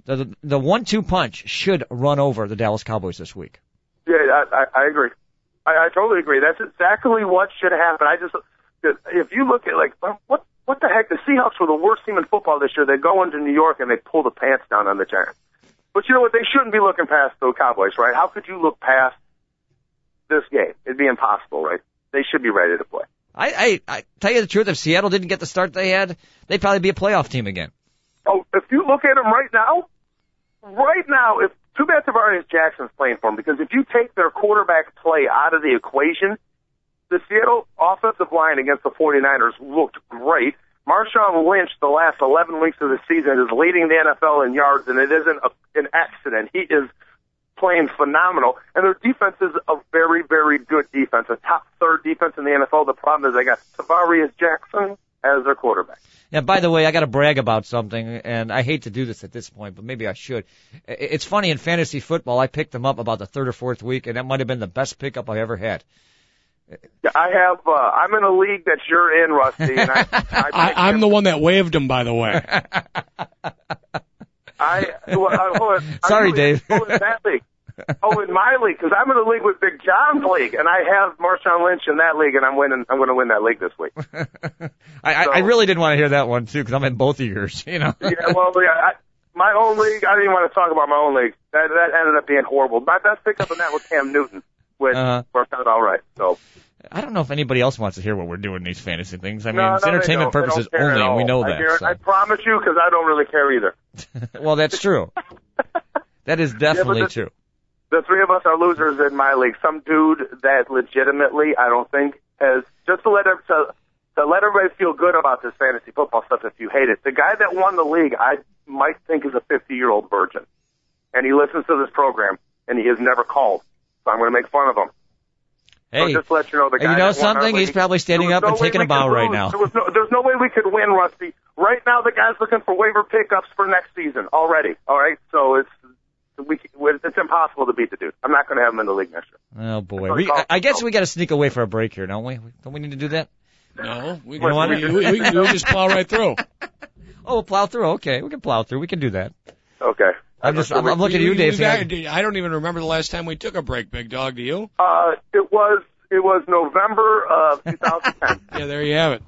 The the, the one-two punch should run over the Dallas Cowboys this week. Yeah, I, I, I agree. I, I totally agree. That's exactly what should happen. I just, if you look at like, um, what, what the heck? The Seahawks were the worst team in football this year. They go into New York and they pull the pants down on the Giants. But you know what? They shouldn't be looking past the Cowboys, right? How could you look past this game? It'd be impossible, right? They should be ready to play. I, I I tell you the truth, if Seattle didn't get the start they had, they'd probably be a playoff team again. Oh, if you look at them right now, right now, if too bad Tarvaris Jackson's playing for them because if you take their quarterback play out of the equation, the Seattle offensive line against the 49ers looked great. Marshawn Lynch, the last 11 weeks of the season, is leading the NFL in yards, and it isn't a, an accident. He is playing phenomenal, and their defense is a very, very good defense, a top third defense in the NFL. The problem is they got Tarvaris Jackson as their quarterback. Yeah, by the way, I got to brag about something, and I hate to do this at this point, but maybe I should. It's funny in fantasy football, I picked them up about the third or fourth week, and that might have been the best pickup I ever had. I have. Uh, I'm in a league that you're in, Rusty, and I. I, I, I'm the one that waved him, by the way. I. Well, uh, hold on. Sorry, I'm- Dave. Oh, in that league. Oh, in my league, because I'm in a league with Big John's league, and I have Marshawn Lynch in that league, and I'm winning. I'm going to win that league this week. I, I, I really didn't want to hear that one too because I'm in both of yours. You know. Yeah, well, yeah, I, my own league. I didn't want to talk about my own league. That that ended up being horrible. My best pickup in that was Cam Newton, which Uh-huh. worked out all right. So I don't know if anybody else wants to hear what we're doing in these fantasy things. I mean, no, it's no, entertainment purposes only, and we know I, that. so. I promise you, because I don't really care either. well, that's true. That is definitely the- true. the three of us are losers in my league. Some dude that legitimately, I don't think has just to let to, to let everybody feel good about this fantasy football stuff. If you hate it, the guy that won the league, I might think is a 50 year old virgin, and he listens to this program, and he has never called. So I'm going to make fun of him. Hey, so just let you know, the and you know that won our something? He's probably standing up and no way taking a bow right now. There was no, there's no way we could win, Rusty. Right now, the guy's looking for waiver pickups for next season already. All right, so it's we it's impossible to beat the dude. I'm not going to have him in the league next year. oh boy, we, I, I guess we got to sneak away for a break here, don't we? Don't we need to do that? No, we, You know what? we, we, we, we just plow right through. Oh, we'll plow through. Okay, we can plow through. We can do that. Okay. I'm just, I'm, I'm looking at you, We- Dave. we've saying, got- I don't even remember the last time we took a break, Big Dog. Do you? Uh, it was it was November of 2010. Yeah, there you have it.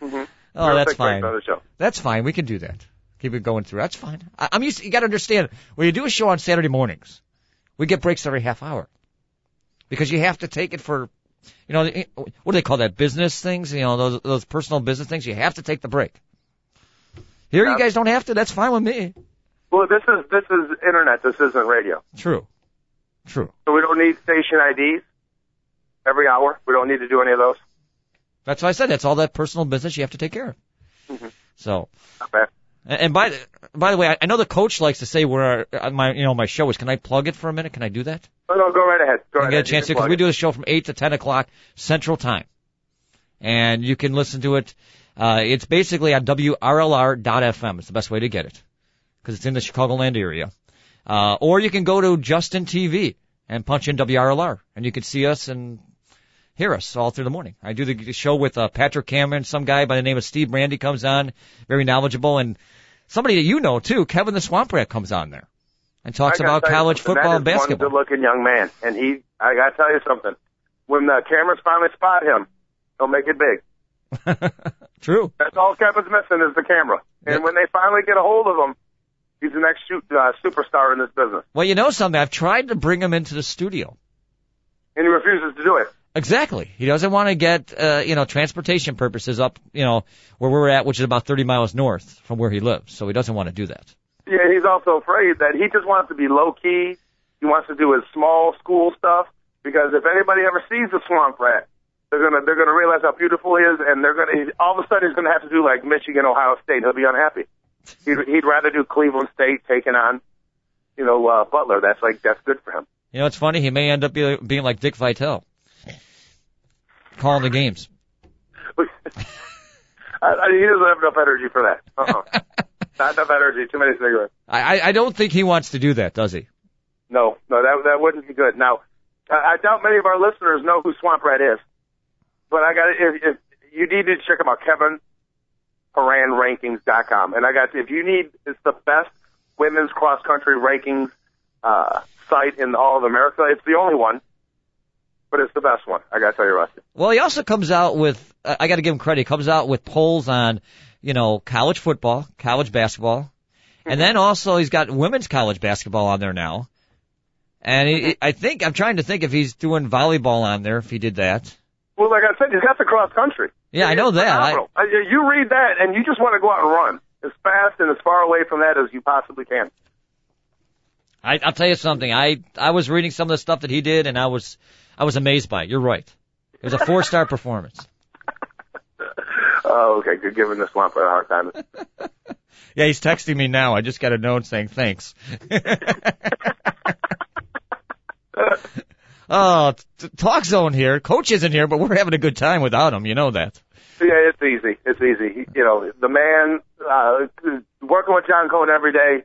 mm-hmm. oh, that's fine. On the show. That's fine. We can do that. Keep it going through. That's fine. I, I'm used. To, you got to understand when you do a show on Saturday mornings, we get breaks every half hour because you have to take it for, you know, what do they call that? Business things. You know, those those personal business things. You have to take the break. Here, you guys don't have to. That's fine with me. Well, this is this is internet. This isn't radio. True. True. So we don't need station IDs every hour. We don't need to do any of those. That's why I said that's all that personal business you have to take care of. Mhm. So, Not bad. and by the, by the way, I, know the coach likes to say where our, my you know my show is. Can I plug it for a minute? Can I do that? No, no, go right ahead. Go right get a ahead. Chance to because we do the show from eight to ten o'clock Central Time, and you can listen to it. Uh, it's basically on WRLR.FM. It's the best way to get it because it's in the Chicagoland area. Uh, or you can go to Justin TV and punch in WRLR, and you can see us and hear us all through the morning. I do the show with uh, Patrick Cameron. Some guy by the name of Steve Brandy comes on, very knowledgeable, and somebody that you know too, Kevin the Swamp Rat, comes on there and talks about college something. football and basketball. One good-looking young man, and he. I gotta tell you something. When the cameras finally spot him, he'll make it big. True. That's all Kevin's missing is the camera. And Yeah. when they finally get a hold of him, he's the next shoot, uh, superstar in this business. Well, you know something? I've tried to bring him into the studio. And he refuses to do it. Exactly. He doesn't want to get, uh, you know, transportation purposes up, you know, where we're at, which is about 30 miles north from where he lives. So he doesn't want to do that. Yeah, he's also afraid that he just wants to be low key. He wants to do his small school stuff because if anybody ever sees the swamp rat, they're gonna they're gonna realize how beautiful he is, and they're gonna all of a sudden he's gonna have to do like Michigan, Ohio State. He'll be unhappy. He'd, he'd rather do Cleveland State taking on, you know, uh, Butler. That's like that's good for him. You know, it's funny. He may end up be, being like Dick Vitale, calling the games. I, I, he doesn't have enough energy for that. Uh-uh. Not enough energy. Too many cigarettes. I, I, don't think he wants to do that, does he? No, no, that that wouldn't be good. Now, I I doubt many of our listeners know who Swamp Rat is, but I got if, if you need to check him out, Kevin HaranRankings.com, and I got if you need it's the best women's cross country rankings uh, site in all of America. It's the only one, but it's the best one. I got to tell you, Rusty. Well, he also comes out with, I I got to give him credit. He comes out with polls on, you know, college football, college basketball, and then also he's got women's college basketball on there now. And he, I think I'm trying to think if he's doing volleyball on there. If he did that, Well, like I said, he's got the cross country. Yeah, I know that. I, phenomenal. Uh, you read that, and you just want to go out and run as fast and as far away from that as you possibly can. I, I'll tell you something. I I was reading some of the stuff that he did, and I was I was amazed by it. You're right. It was a four star performance. Oh, okay, good. Giving the swamp a hard time. Yeah, he's texting me now. I just got a note saying thanks. Oh, t- talk zone here. Coach isn't here, but we're having a good time without him. You know that. Yeah, it's easy. It's easy. You know, the man uh, working with John Cohen every day.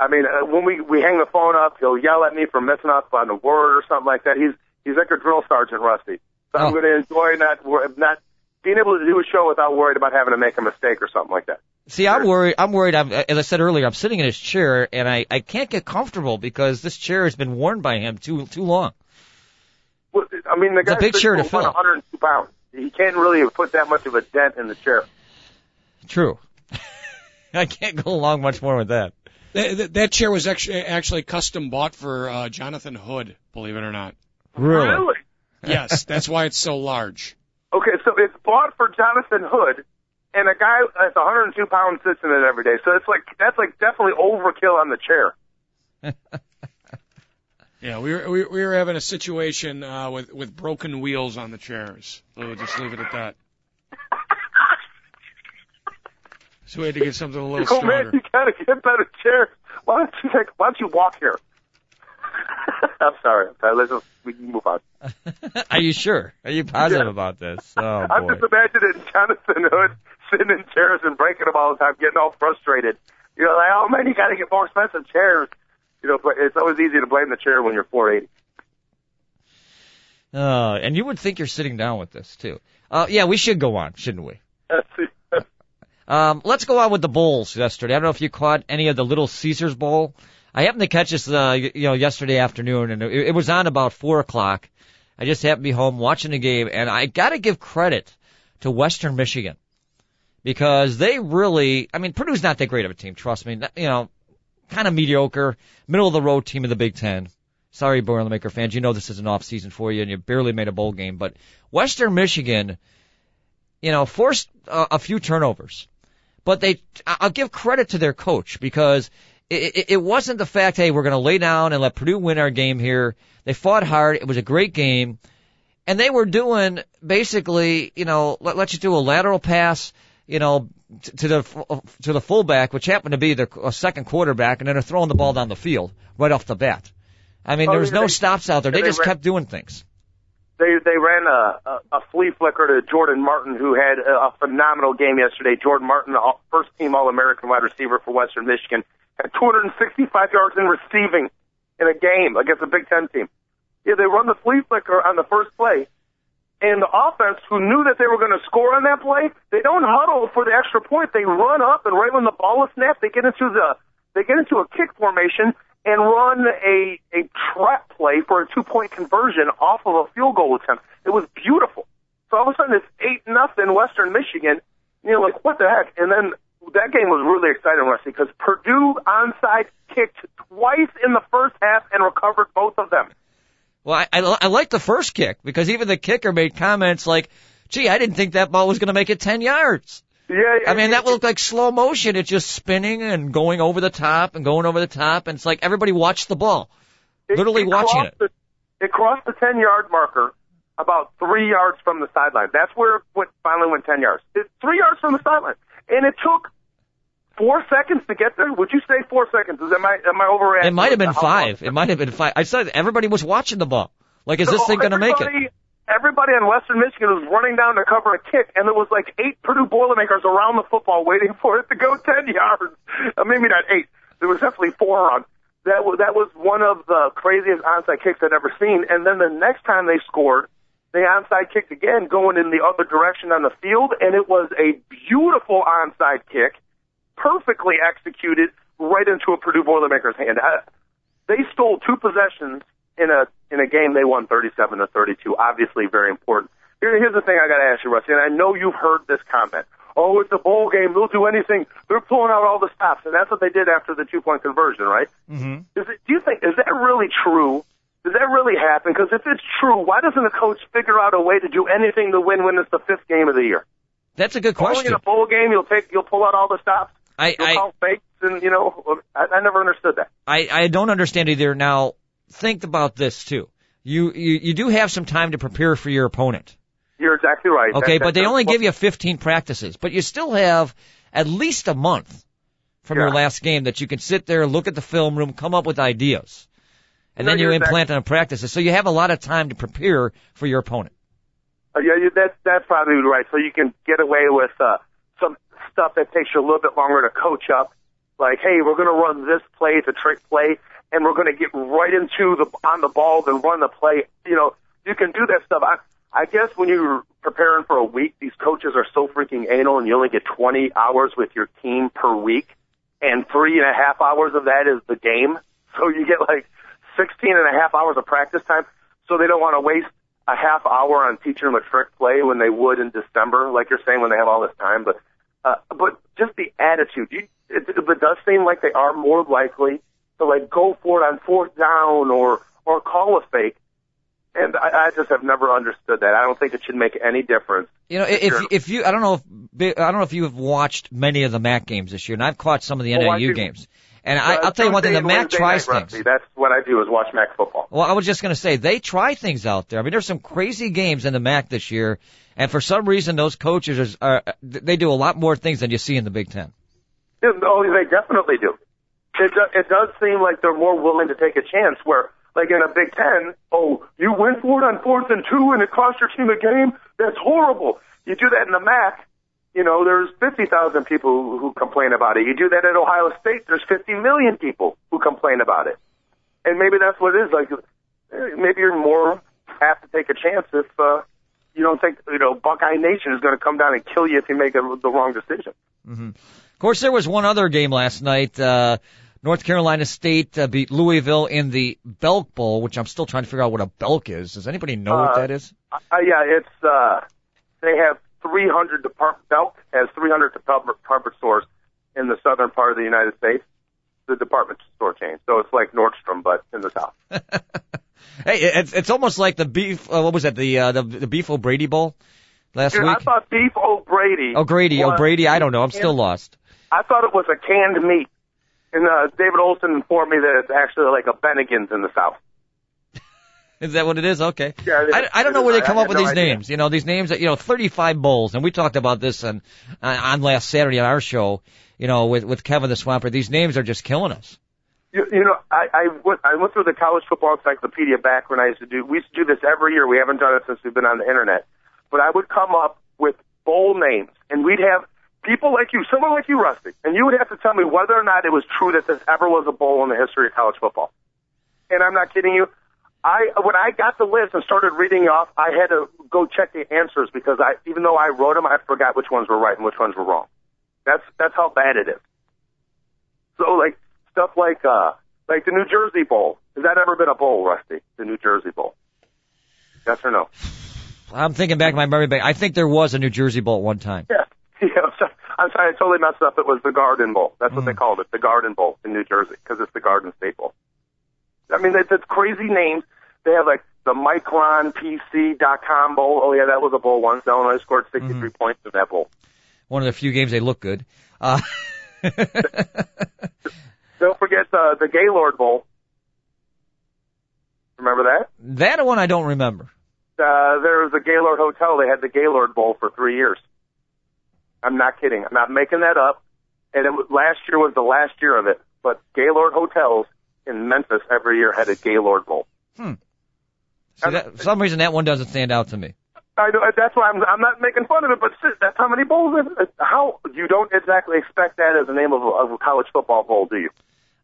I mean, uh, when we we hang the phone up, he'll yell at me for messing up on a word or something like that. He's he's like a drill sergeant, Rusty. So I'm Oh. going to enjoy not wor- not being able to do a show without worried about having to make a mistake or something like that. See, I'm worried. I'm worried. I'm, as I said earlier, I'm sitting in his chair and I, I can't get comfortable because this chair has been worn by him too too long. Well, I mean, the It's a big chair to six foot fill. 102 pounds. He can't really put that much of a dent in the chair. True. I can't go along much more with that. That, that, that chair was actually actually custom bought for uh, Jonathan Hood, believe it or not. Really? Yes, that's why it's so large. Okay, so it's bought for Jonathan Hood, and a guy that's 102 pounds sits in it every day. So it's like that's like definitely overkill on the chair. Yeah, we were we, we were having a situation uh, with with broken wheels on the chairs. We'll just leave it at that. So we had to get something a little Oh man, stronger. you gotta get better chairs. Why don't you take? Why don't you walk here? I'm sorry. Okay, Let's just, we can move on. Are you sure? Are you positive Yeah. about this? Oh I'm boy. just imagining Jonathan Hood sitting in chairs and breaking them all the time, getting all frustrated. You know, like, oh man, you got to get more expensive chairs. You know, but it's always easy to blame the chair when you're 480. Oh, and you would think you're sitting down with this too. Uh, yeah, we should go on, shouldn't we? Um, let's go on with the bowls yesterday. I don't know if you caught any of the Little Caesars Bowl. I happened to catch this, uh, you know, yesterday afternoon, and it, it was on about four o'clock. I just happened to be home watching the game, and I got to give credit to Western Michigan because they really, I mean, Purdue's not that great of a team. Trust me, you know, kind of mediocre, middle of the road team of the Big Ten. Sorry, Boilermaker fans, you know this is an off season for you, and you barely made a bowl game, but Western Michigan, you know, forced uh, a few turnovers but they I'll give credit to their coach because it, it, it wasn't the fact hey we're going to lay down and let Purdue win our game here. They fought hard. It was a great game, and they were doing basically you know let, let you do a lateral pass you know t- to the uh, to the fullback which happened to be the second quarterback and then they're throwing the ball down the field right off the bat. I mean Oh, there was no they- stops out there. They they just ran- kept doing things. They they ran a, a, a flea flicker to Jordan Martin, who had a, a phenomenal game yesterday. Jordan Martin, all- first team All American wide receiver for Western Michigan, had 265 yards in receiving in a game against a Big Ten team. Yeah, they run the flea flicker on the first play, and the offense, who knew that they were going to score on that play, they don't huddle for the extra point. They run up, and right when the ball is snapped, they get into the they get into a kick formation and run a a trap play for a two point conversion off of a field goal attempt. It was beautiful. So all of a sudden it's eight nothing Western Michigan. And you're like, what the heck? And then that game was really exciting, Rusty, because Purdue onside kicked twice in the first half and recovered both of them. Well, I, I, I like the first kick because even the kicker made comments like, gee, I didn't think that ball was going to make it 10 yards. Yeah, yeah. I mean, that looked like slow motion. It's just spinning and going over the top and going over the top. And it's like everybody watched the ball. literally watching it. The, it crossed the 10 yard marker about three yards from the sideline. That's where it went, finally went 10 yards. It's three yards from the sideline. And it took four seconds to get there. Would you say four seconds? Is am I am I overreacting? It might have been long- five. It might have been five. I said everybody was watching the ball. Like, is this thing going to make it? everybody- in Western Michigan was running down to cover a kick, and there was like eight Purdue Boilermakers around the football waiting for it to go 10 yards. Uh, maybe not eight. There was definitely four on. That was, that was one of the craziest onside kicks I'd ever seen. And then the next time they scored, they onside kicked again, going in the other direction on the field, and it was a beautiful onside kick, perfectly executed, right into a Purdue Boilermakers hand. I, they stole two possessions in a in a game they won 37 to 32. Obviously, very important. Here, here's the thing I got to ask you, Rusty, and I know you've heard this comment. Oh, it's a bowl game. They'll do anything. They're pulling out all the stops, and that's what they did after the two point conversion, right? Mm-hmm. Is it, do you think is that really true? Does that really happen? Because if it's true, why doesn't a coach figure out a way to do anything to win when it's the fifth game of the year? That's a good question. Only in a bowl game, you'll take, you'll pull out all the stops. I, You'll I, call fakes, and you know, I, I never understood that. I, I don't understand either. Now, think about this too. You, you, you do have some time to prepare for your opponent. You're exactly right. Okay, That- but they only give you 15 practices, but you still have at least a month from your last game that you can sit there, look at the film room, come up with ideas, and No, then you implant on practices. So you have a lot of time to prepare for your opponent. Uh, yeah, that's that's probably right. So you can get away with uh, stuff that takes you a little bit longer to coach up. Like, hey, we're going to run this play, a trick play, and we're going to get right into the on the ball, then run the play. You know, you can do that stuff. I, I guess when you're preparing for a week, these coaches are so freaking anal, and you only get 20 hours with your team per week, and three and a half hours of that is the game. So you get like 16 and a half hours of practice time. So they don't want to waste a half hour on teaching them a trick play when they would in December, like you're saying, when they have all this time. But uh, but just the attitude, you, it, it does seem like they are more likely to like go for it on fourth down or or call a fake. And I, I just have never understood that. I don't think it should make any difference. You know, if if you, I don't know if I don't know if you have watched many of the MAC games this year, and I've caught some of the Well, do. games. And I, Uh, I'll tell you one thing: the MAC tries things. rugby, That's what I do is watch MAC football. Well, I was just going to say they try things out there. I mean, there's some crazy games in the MAC this year, and for some reason, those coaches are, they do a lot more things than you see in the Big Ten. Oh, they definitely do. It, do, it does seem like they're more willing to take a chance. Where, like in a Big Ten, oh, you went for it on fourth and two, and it cost your team a game. That's horrible. You do that in the MAC. You know, there's 50,000 people who, complain about it. You do that at Ohio State, there's 50 million people who complain about it. And maybe that's what it is. Like, maybe you're more apt to take a chance if uh, you don't think, you know, Buckeye Nation is going to come down and kill you if you make a, the wrong decision. Of course, there was one other game last night. Uh, North Carolina State uh, beat Louisville in the Belk Bowl, which I'm still trying to figure out what a Belk is. Does anybody know what Uh, that is? Uh, yeah, it's uh, they have 300 department. Belk has 300 department stores in the southern part of the United States. The department store chain, so it's like Nordstrom, but in the south. Hey, it's it's almost like the beef. Uh, what was that? The uh, the the beef O'Brady Bowl last Dude, I week. thought beef O'Brady. O'Grady, was- O'Brady. I don't know. I'm still lost. I thought it was a canned meat, and uh, David Olson informed me that it's actually like a Bennigan's in the south. Is that what it is? Okay. Yeah, is. I, I don't know where they come had up with no these idea. names. You know, these names that you know, 35 bowls, and we talked about this on on on last Saturday on our show. You know, with with Kevin the Swamper. These names are just killing us. You, you know, I, I went I went through the college football encyclopedia back when I used to do. We used to do this every year. We haven't done it since we've been on the internet. But I would come up with bowl names, and we'd have people like you, someone like you, Rusty, and you would have to tell me whether or not it was true that this ever was a bowl in the history of college football. And I'm not kidding you. I when I got the list and started reading off, I had to go check the answers because I even though I wrote them, I forgot which ones were right and which ones were wrong. That's that's how bad it is. So like stuff like uh like the New Jersey Bowl. Has that ever been a bowl, Rusty? The New Jersey Bowl. Yes or no? I'm thinking back in my memory bank. I think there was a New Jersey Bowl at one time. Yeah. Yeah, I'm sorry. I'm sorry, I totally messed up. It was the Garden Bowl. That's what they called it, the Garden Bowl in New Jersey, because it's the Garden State Bowl. I mean, it's, it's crazy names. They have like the MicronPC.com Bowl. Oh yeah, that was a bowl once. Illinois scored 63 points in that bowl. One of the few games they look good. Uh, Don't forget uh, the Gaylord Bowl. Remember that? that one I don't remember. Uh, there was a Gaylord Hotel. They had the Gaylord Bowl for three years. I'm not kidding. I'm not making that up. And it was, last year was the last year of it. But Gaylord Hotels in Memphis every year had a Gaylord Bowl. Hmm. See, that, for some reason that one doesn't stand out to me. I know uh, that's why I'm I'm not making fun of it, but shit, that's how many bowls. It, how you don't exactly expect that as the name of a, of a college football bowl, do you?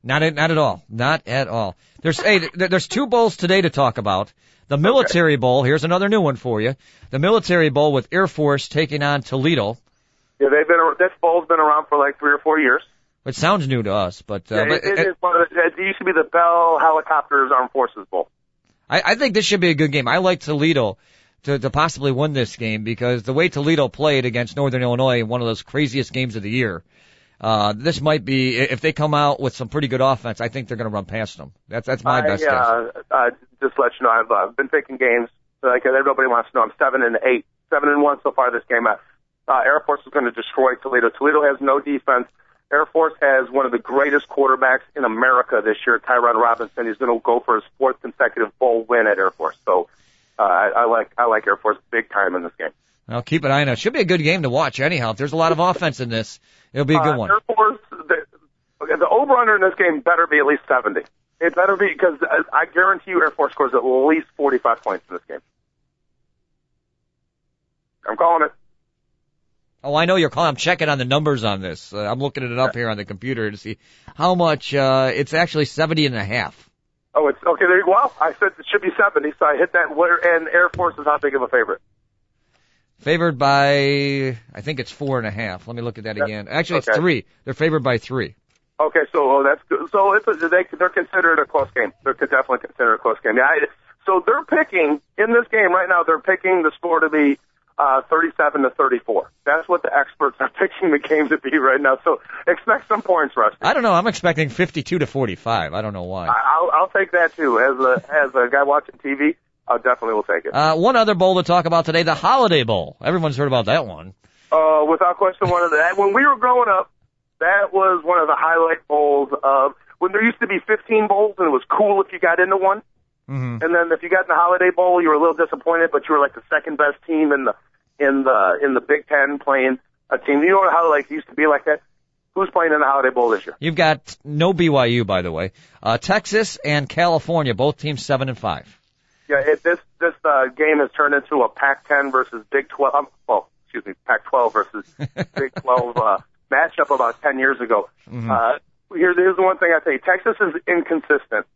Not at, not at all. Not at all. There's hey, there's two bowls today to talk about. The military bowl. Here's another new one for you. The military bowl with Air Force taking on Toledo. Yeah, they've been this bowl's been around for like three or four years. Which sounds new to us, but, uh, Yeah, but it, it, of it used to be the Bell Helicopters Armed Forces Bowl. I, I think this should be a good game. I like Toledo to, to possibly win this game because the way Toledo played against Northern Illinois in one of those craziest games of the year, uh, this might be, if they come out with some pretty good offense, I think they're going to run past them. That's, that's my I, best guess. uh, uh, just let you know, I've uh, been picking games. Like everybody wants to know, I'm seven and eight, seven and one so far this game. Uh, uh, Air Force is going to destroy Toledo. Toledo has no defense. Air Force has one of the greatest quarterbacks in America this year, Tyron Robinson. He's going to go for his fourth consecutive bowl win at Air Force. So uh, I, I like I like Air Force big time in this game. I'll keep an eye on it. Should be a good game to watch anyhow. If there's a lot of offense in this, it'll be a good Uh, one. Air Force, the, okay, the over-under in this game better be at least 70. It better be because I I guarantee you Air Force scores at least 45 points in this game. I'm calling it. Oh, I know you're calling. I'm checking on the numbers on this. Uh, I'm looking it up here on the computer to see how much, uh, it's actually 70 and a half. Oh, it's okay. There you go. Well, I said it should be 70, so I hit that. And Air Force is how big of a favorite? Favored by, I think it's four and a half. Let me look at that again. Actually, it's three. They're favored by three. Okay, so oh, that's good. So it's a, they they're considered a close game. They're definitely considered a close game. Yeah. I, so they're picking in this game right now. They're picking the score to be uh, 37 to 34. That's what the experts are picking the game to be right now. So expect some points, Rusty. I don't know. I'm expecting 52 to 45. I don't know why. I'll I'll take that too. As a as a guy watching TV, I definitely will take it. Uh, one other bowl to talk about today, the Holiday Bowl. Everyone's heard about that one. Uh, without question, one of the when we were growing up, that was one of the highlight bowls of when there used to be 15 bowls and it was cool if you got into one. Hmm And then if you got in the Holiday Bowl, you were a little disappointed, but you were like the second best team in the in the in the Big Ten playing a team. You know how like used to be like that. Who's playing in the Holiday Bowl this year? You've got no BYU, by the way. Uh, Texas and California, both teams seven and five. Yeah, it, this this uh, game has turned into a Pac-10 versus Big 12. Um, well, excuse me, Pac-12 versus Big 12 uh, matchup about 10 years ago. Uh, here, here's the one thing I say: Texas is inconsistent.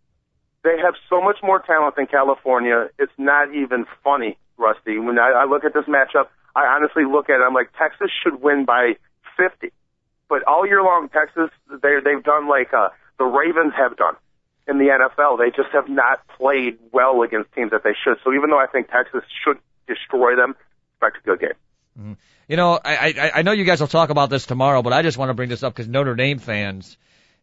They have so much more talent than California. It's not even funny, Rusty. When I, I look at this matchup, I honestly look at it. I'm like, Texas should win by 50. But all year long, Texas, they they've done like uh, the Ravens have done in the NFL. They just have not played well against teams that they should. So even though I think Texas should destroy them, expect a good game. You know, I, I, I know you guys will talk about this tomorrow, but I just want to bring this up because Notre Dame fans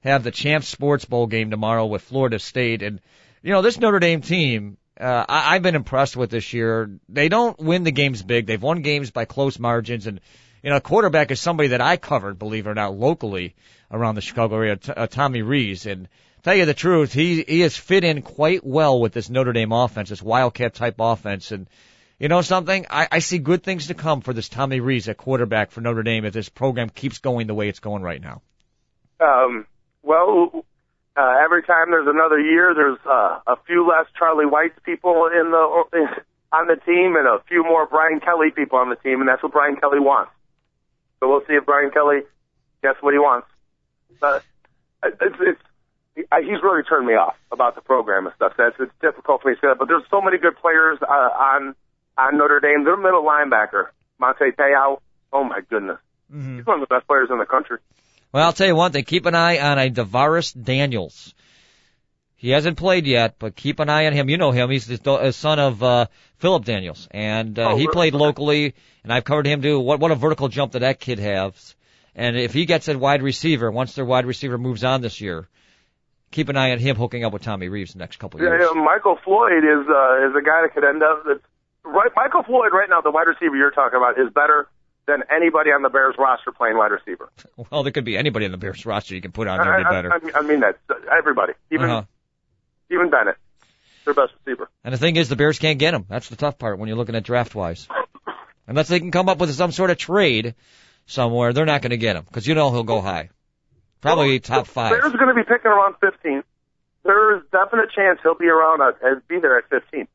have the Champs Sports Bowl game tomorrow with Florida State. And, you know, this Notre Dame team, uh, I, I've been impressed with this year. They don't win the games big. They've won games by close margins. And, you know, a quarterback is somebody that I covered, believe it or not, locally around the Chicago area, t- uh, Tommy Rees. And tell you the truth, he, he has fit in quite well with this Notre Dame offense, this Wildcat type offense. And, you know something? I, I see good things to come for this Tommy Rees at quarterback for Notre Dame if this program keeps going the way it's going right now. Um, well, uh, every time there's another year, there's uh, a few less Charlie White people in the on the team and a few more Brian Kelly people on the team, and that's what Brian Kelly wants. So we'll see if Brian Kelly gets what he wants. But it's, it's I- he's really turned me off about the program and stuff. That's it's difficult for me to say that, but there's so many good players uh, on on Notre Dame. Their middle linebacker, Manti Te'o, oh my goodness, Mm-hmm. he's one of the best players in the country. Well, I'll tell you one thing. Keep an eye on a Davaris Daniels. He hasn't played yet, but keep an eye on him. You know him. He's the uh, son of uh, Philip Daniels, and uh, Oh, he played locally. And I've covered him too. What what a vertical jump that that kid has. And if he gets a wide receiver, once their wide receiver moves on this year, keep an eye on him hooking up with Tommy Reeves the next couple of Yeah, years. yeah, Michael Floyd is uh, is a guy that could end up. That's, right, Michael Floyd right now, the wide receiver you're talking about, is better than anybody on the Bears roster playing wide receiver. Well, there could be anybody on the Bears roster you can put on there to get I, better. I, mean- I mean that everybody, even Uh-huh. even Bennett, their best receiver. And the thing is, the Bears can't get him. That's the tough part when you're looking at draft wise. Unless they can come up with some sort of trade somewhere, they're not going to get him because you know he'll go high, probably top five. Bears are going to be picking around 15. There is definite chance he'll be around uh, and be there at 15.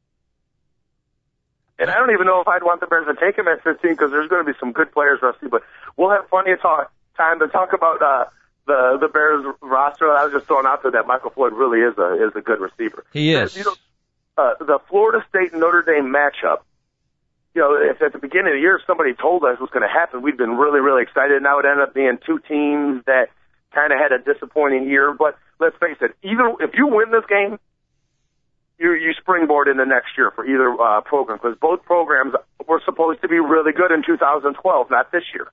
And I don't even know if I'd want the Bears to take him at 15 because there's going to be some good players, Rusty. But we'll have plenty of talk, time to talk about uh, the the Bears roster. I was just throwing out there that Michael Floyd really is a is a good receiver. He is. You know, uh, the Florida State Notre Dame matchup. You know, if at the beginning of the year somebody told us was going to happen, we'd been really, really excited. Now it ended up being two teams that kind of had a disappointing year. But let's face it, either if you win this game, you you springboard into next year for either uh, program because both programs were supposed to be really good in 2012, not this year.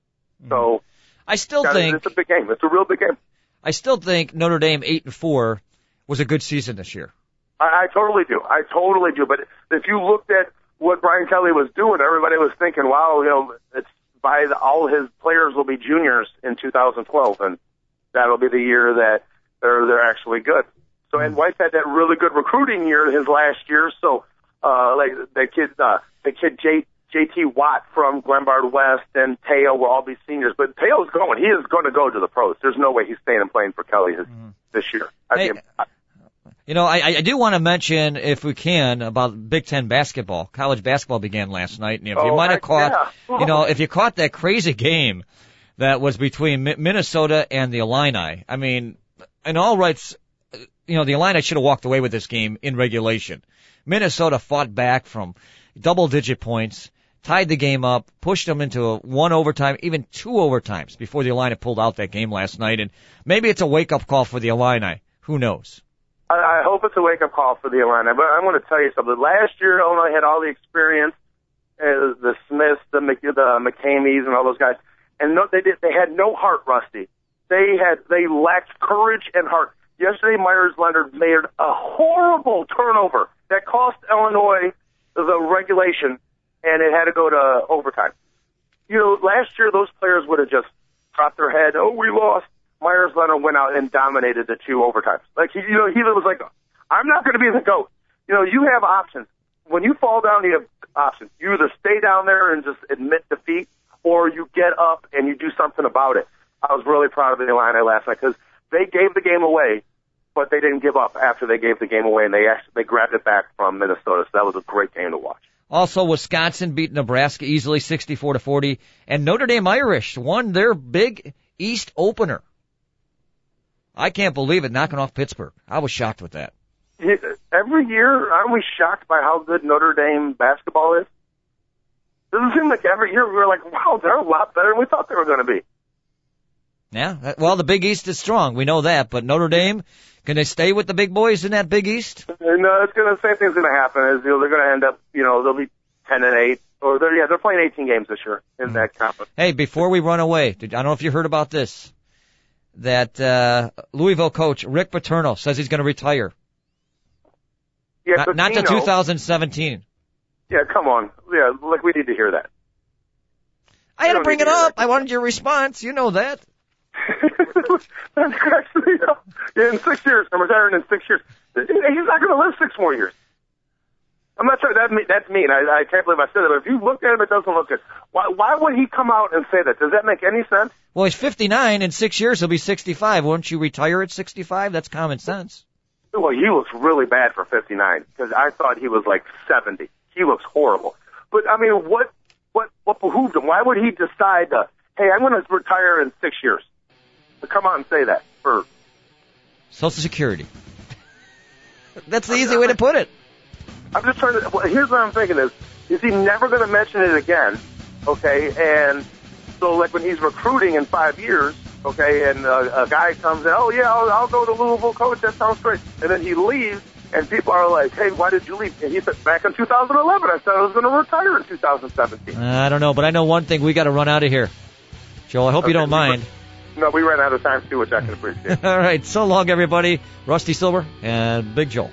So I still think it's a big game. It's a real big game. I still think Notre Dame eight and four was a good season this year. I, I totally do. I totally do. But if you looked at what Brian Kelly was doing, everybody was thinking, "Wow, you know, it's by the, all his players will be juniors in 2012, and that'll be the year that they're they're actually good." So, and White had that really good recruiting year his last year. So, uh, like the kid, uh, the kid J, JT Watt from Glenbard West and Teo will all be seniors. But Teo's going. He is going to go to the pros. There's no way he's staying and playing for Kelly this, this year. I Hey, mean, I- You know, I, I do want to mention, if we can, about Big Ten basketball. College basketball began last night, and if you Oh, might have caught, yeah. you know, if you caught that crazy game that was between Minnesota and the Illini, I mean, in all rights, you know, the Illini should have walked away with this game in regulation. Minnesota fought back from double digit points, tied the game up, pushed them into a one overtime, even two overtimes before the Illini pulled out that game last night. And maybe it's a wake up call for the Illini. Who knows? I, hope it's a wake up call for the Illini. But I'm going to tell you something. Last year, Illinois had all the experience, the Smiths, the Mc, the McCameys, and all those guys, and no, they did. They had no heart, Rusty. They had they lacked courage and heart. Yesterday, Meyers Leonard made a horrible turnover that cost Illinois the regulation, and it had to go to overtime. You know, last year those players would have just dropped their head. Oh, we lost. Meyers Leonard went out and dominated the two overtimes. Like you know, he was like, "I'm not going to be the goat." You know, you have options. When you fall down, you have options. You either stay down there and just admit defeat, or you get up and you do something about it. I was really proud of the Illini last night because they gave the game away, but they didn't give up after they gave the game away, and they actually they grabbed it back from Minnesota. So that was a great game to watch. Also, Wisconsin beat Nebraska easily, 64 to 40, and Notre Dame Irish won their Big East opener. I can't believe it, knocking off Pittsburgh. I was shocked with that. Every year, aren't we shocked by how good Notre Dame basketball is? Doesn't seem like every year we're like, wow, they're a lot better than we thought they were going to be. Yeah, well, the Big East is strong. We know that, but Notre Dame, can they stay with the big boys in that Big East? No, it's going to same thing's going to happen. Is you know, they're going to end up, you know, they'll be ten and eight, or they're yeah, they're playing 18 games this year in that conference. Hey, before we run away, did, I don't know if you heard about this. That uh, Louisville coach Rick Pitino says he's going to retire. Yeah, Not, not to 2017. Yeah, come on. Yeah, like we need to hear that. I had to bring it up. I wanted your response. You know that. Actually, in six years, I'm retiring in six years. He's not going to live six more years. I'm not sure that that's mean. I, I can't believe I said that. But if you look at him, it doesn't look good. Why, why would he come out and say that? Does that make any sense? Well, he's 59. In six years, he'll be 65. Won't you retire at 65? That's common sense. Well, he looks really bad for 59 because I thought he was like 70. He looks horrible. But I mean, what what what behooved him? Why would he decide to? Hey, I'm going to retire in six years. To come out and say that for Social Security. That's the easy way to put it. I'm just trying to. Well, here's what I'm thinking: is is he never going to mention it again? Okay, and so like when he's recruiting in five years, okay, and uh, a guy comes in, oh yeah, I'll, I'll go to Louisville, coach. That sounds great. And then he leaves, and people are like, hey, why did you leave? And he said, back in 2011, I said I was going to retire in 2017. Uh, I don't know, but I know one thing. We got to run out of here. Joel, I hope you don't we- mind. No, we ran out of time too, which I can appreciate. All right. So long, everybody. Rusty Silber and Big Joel.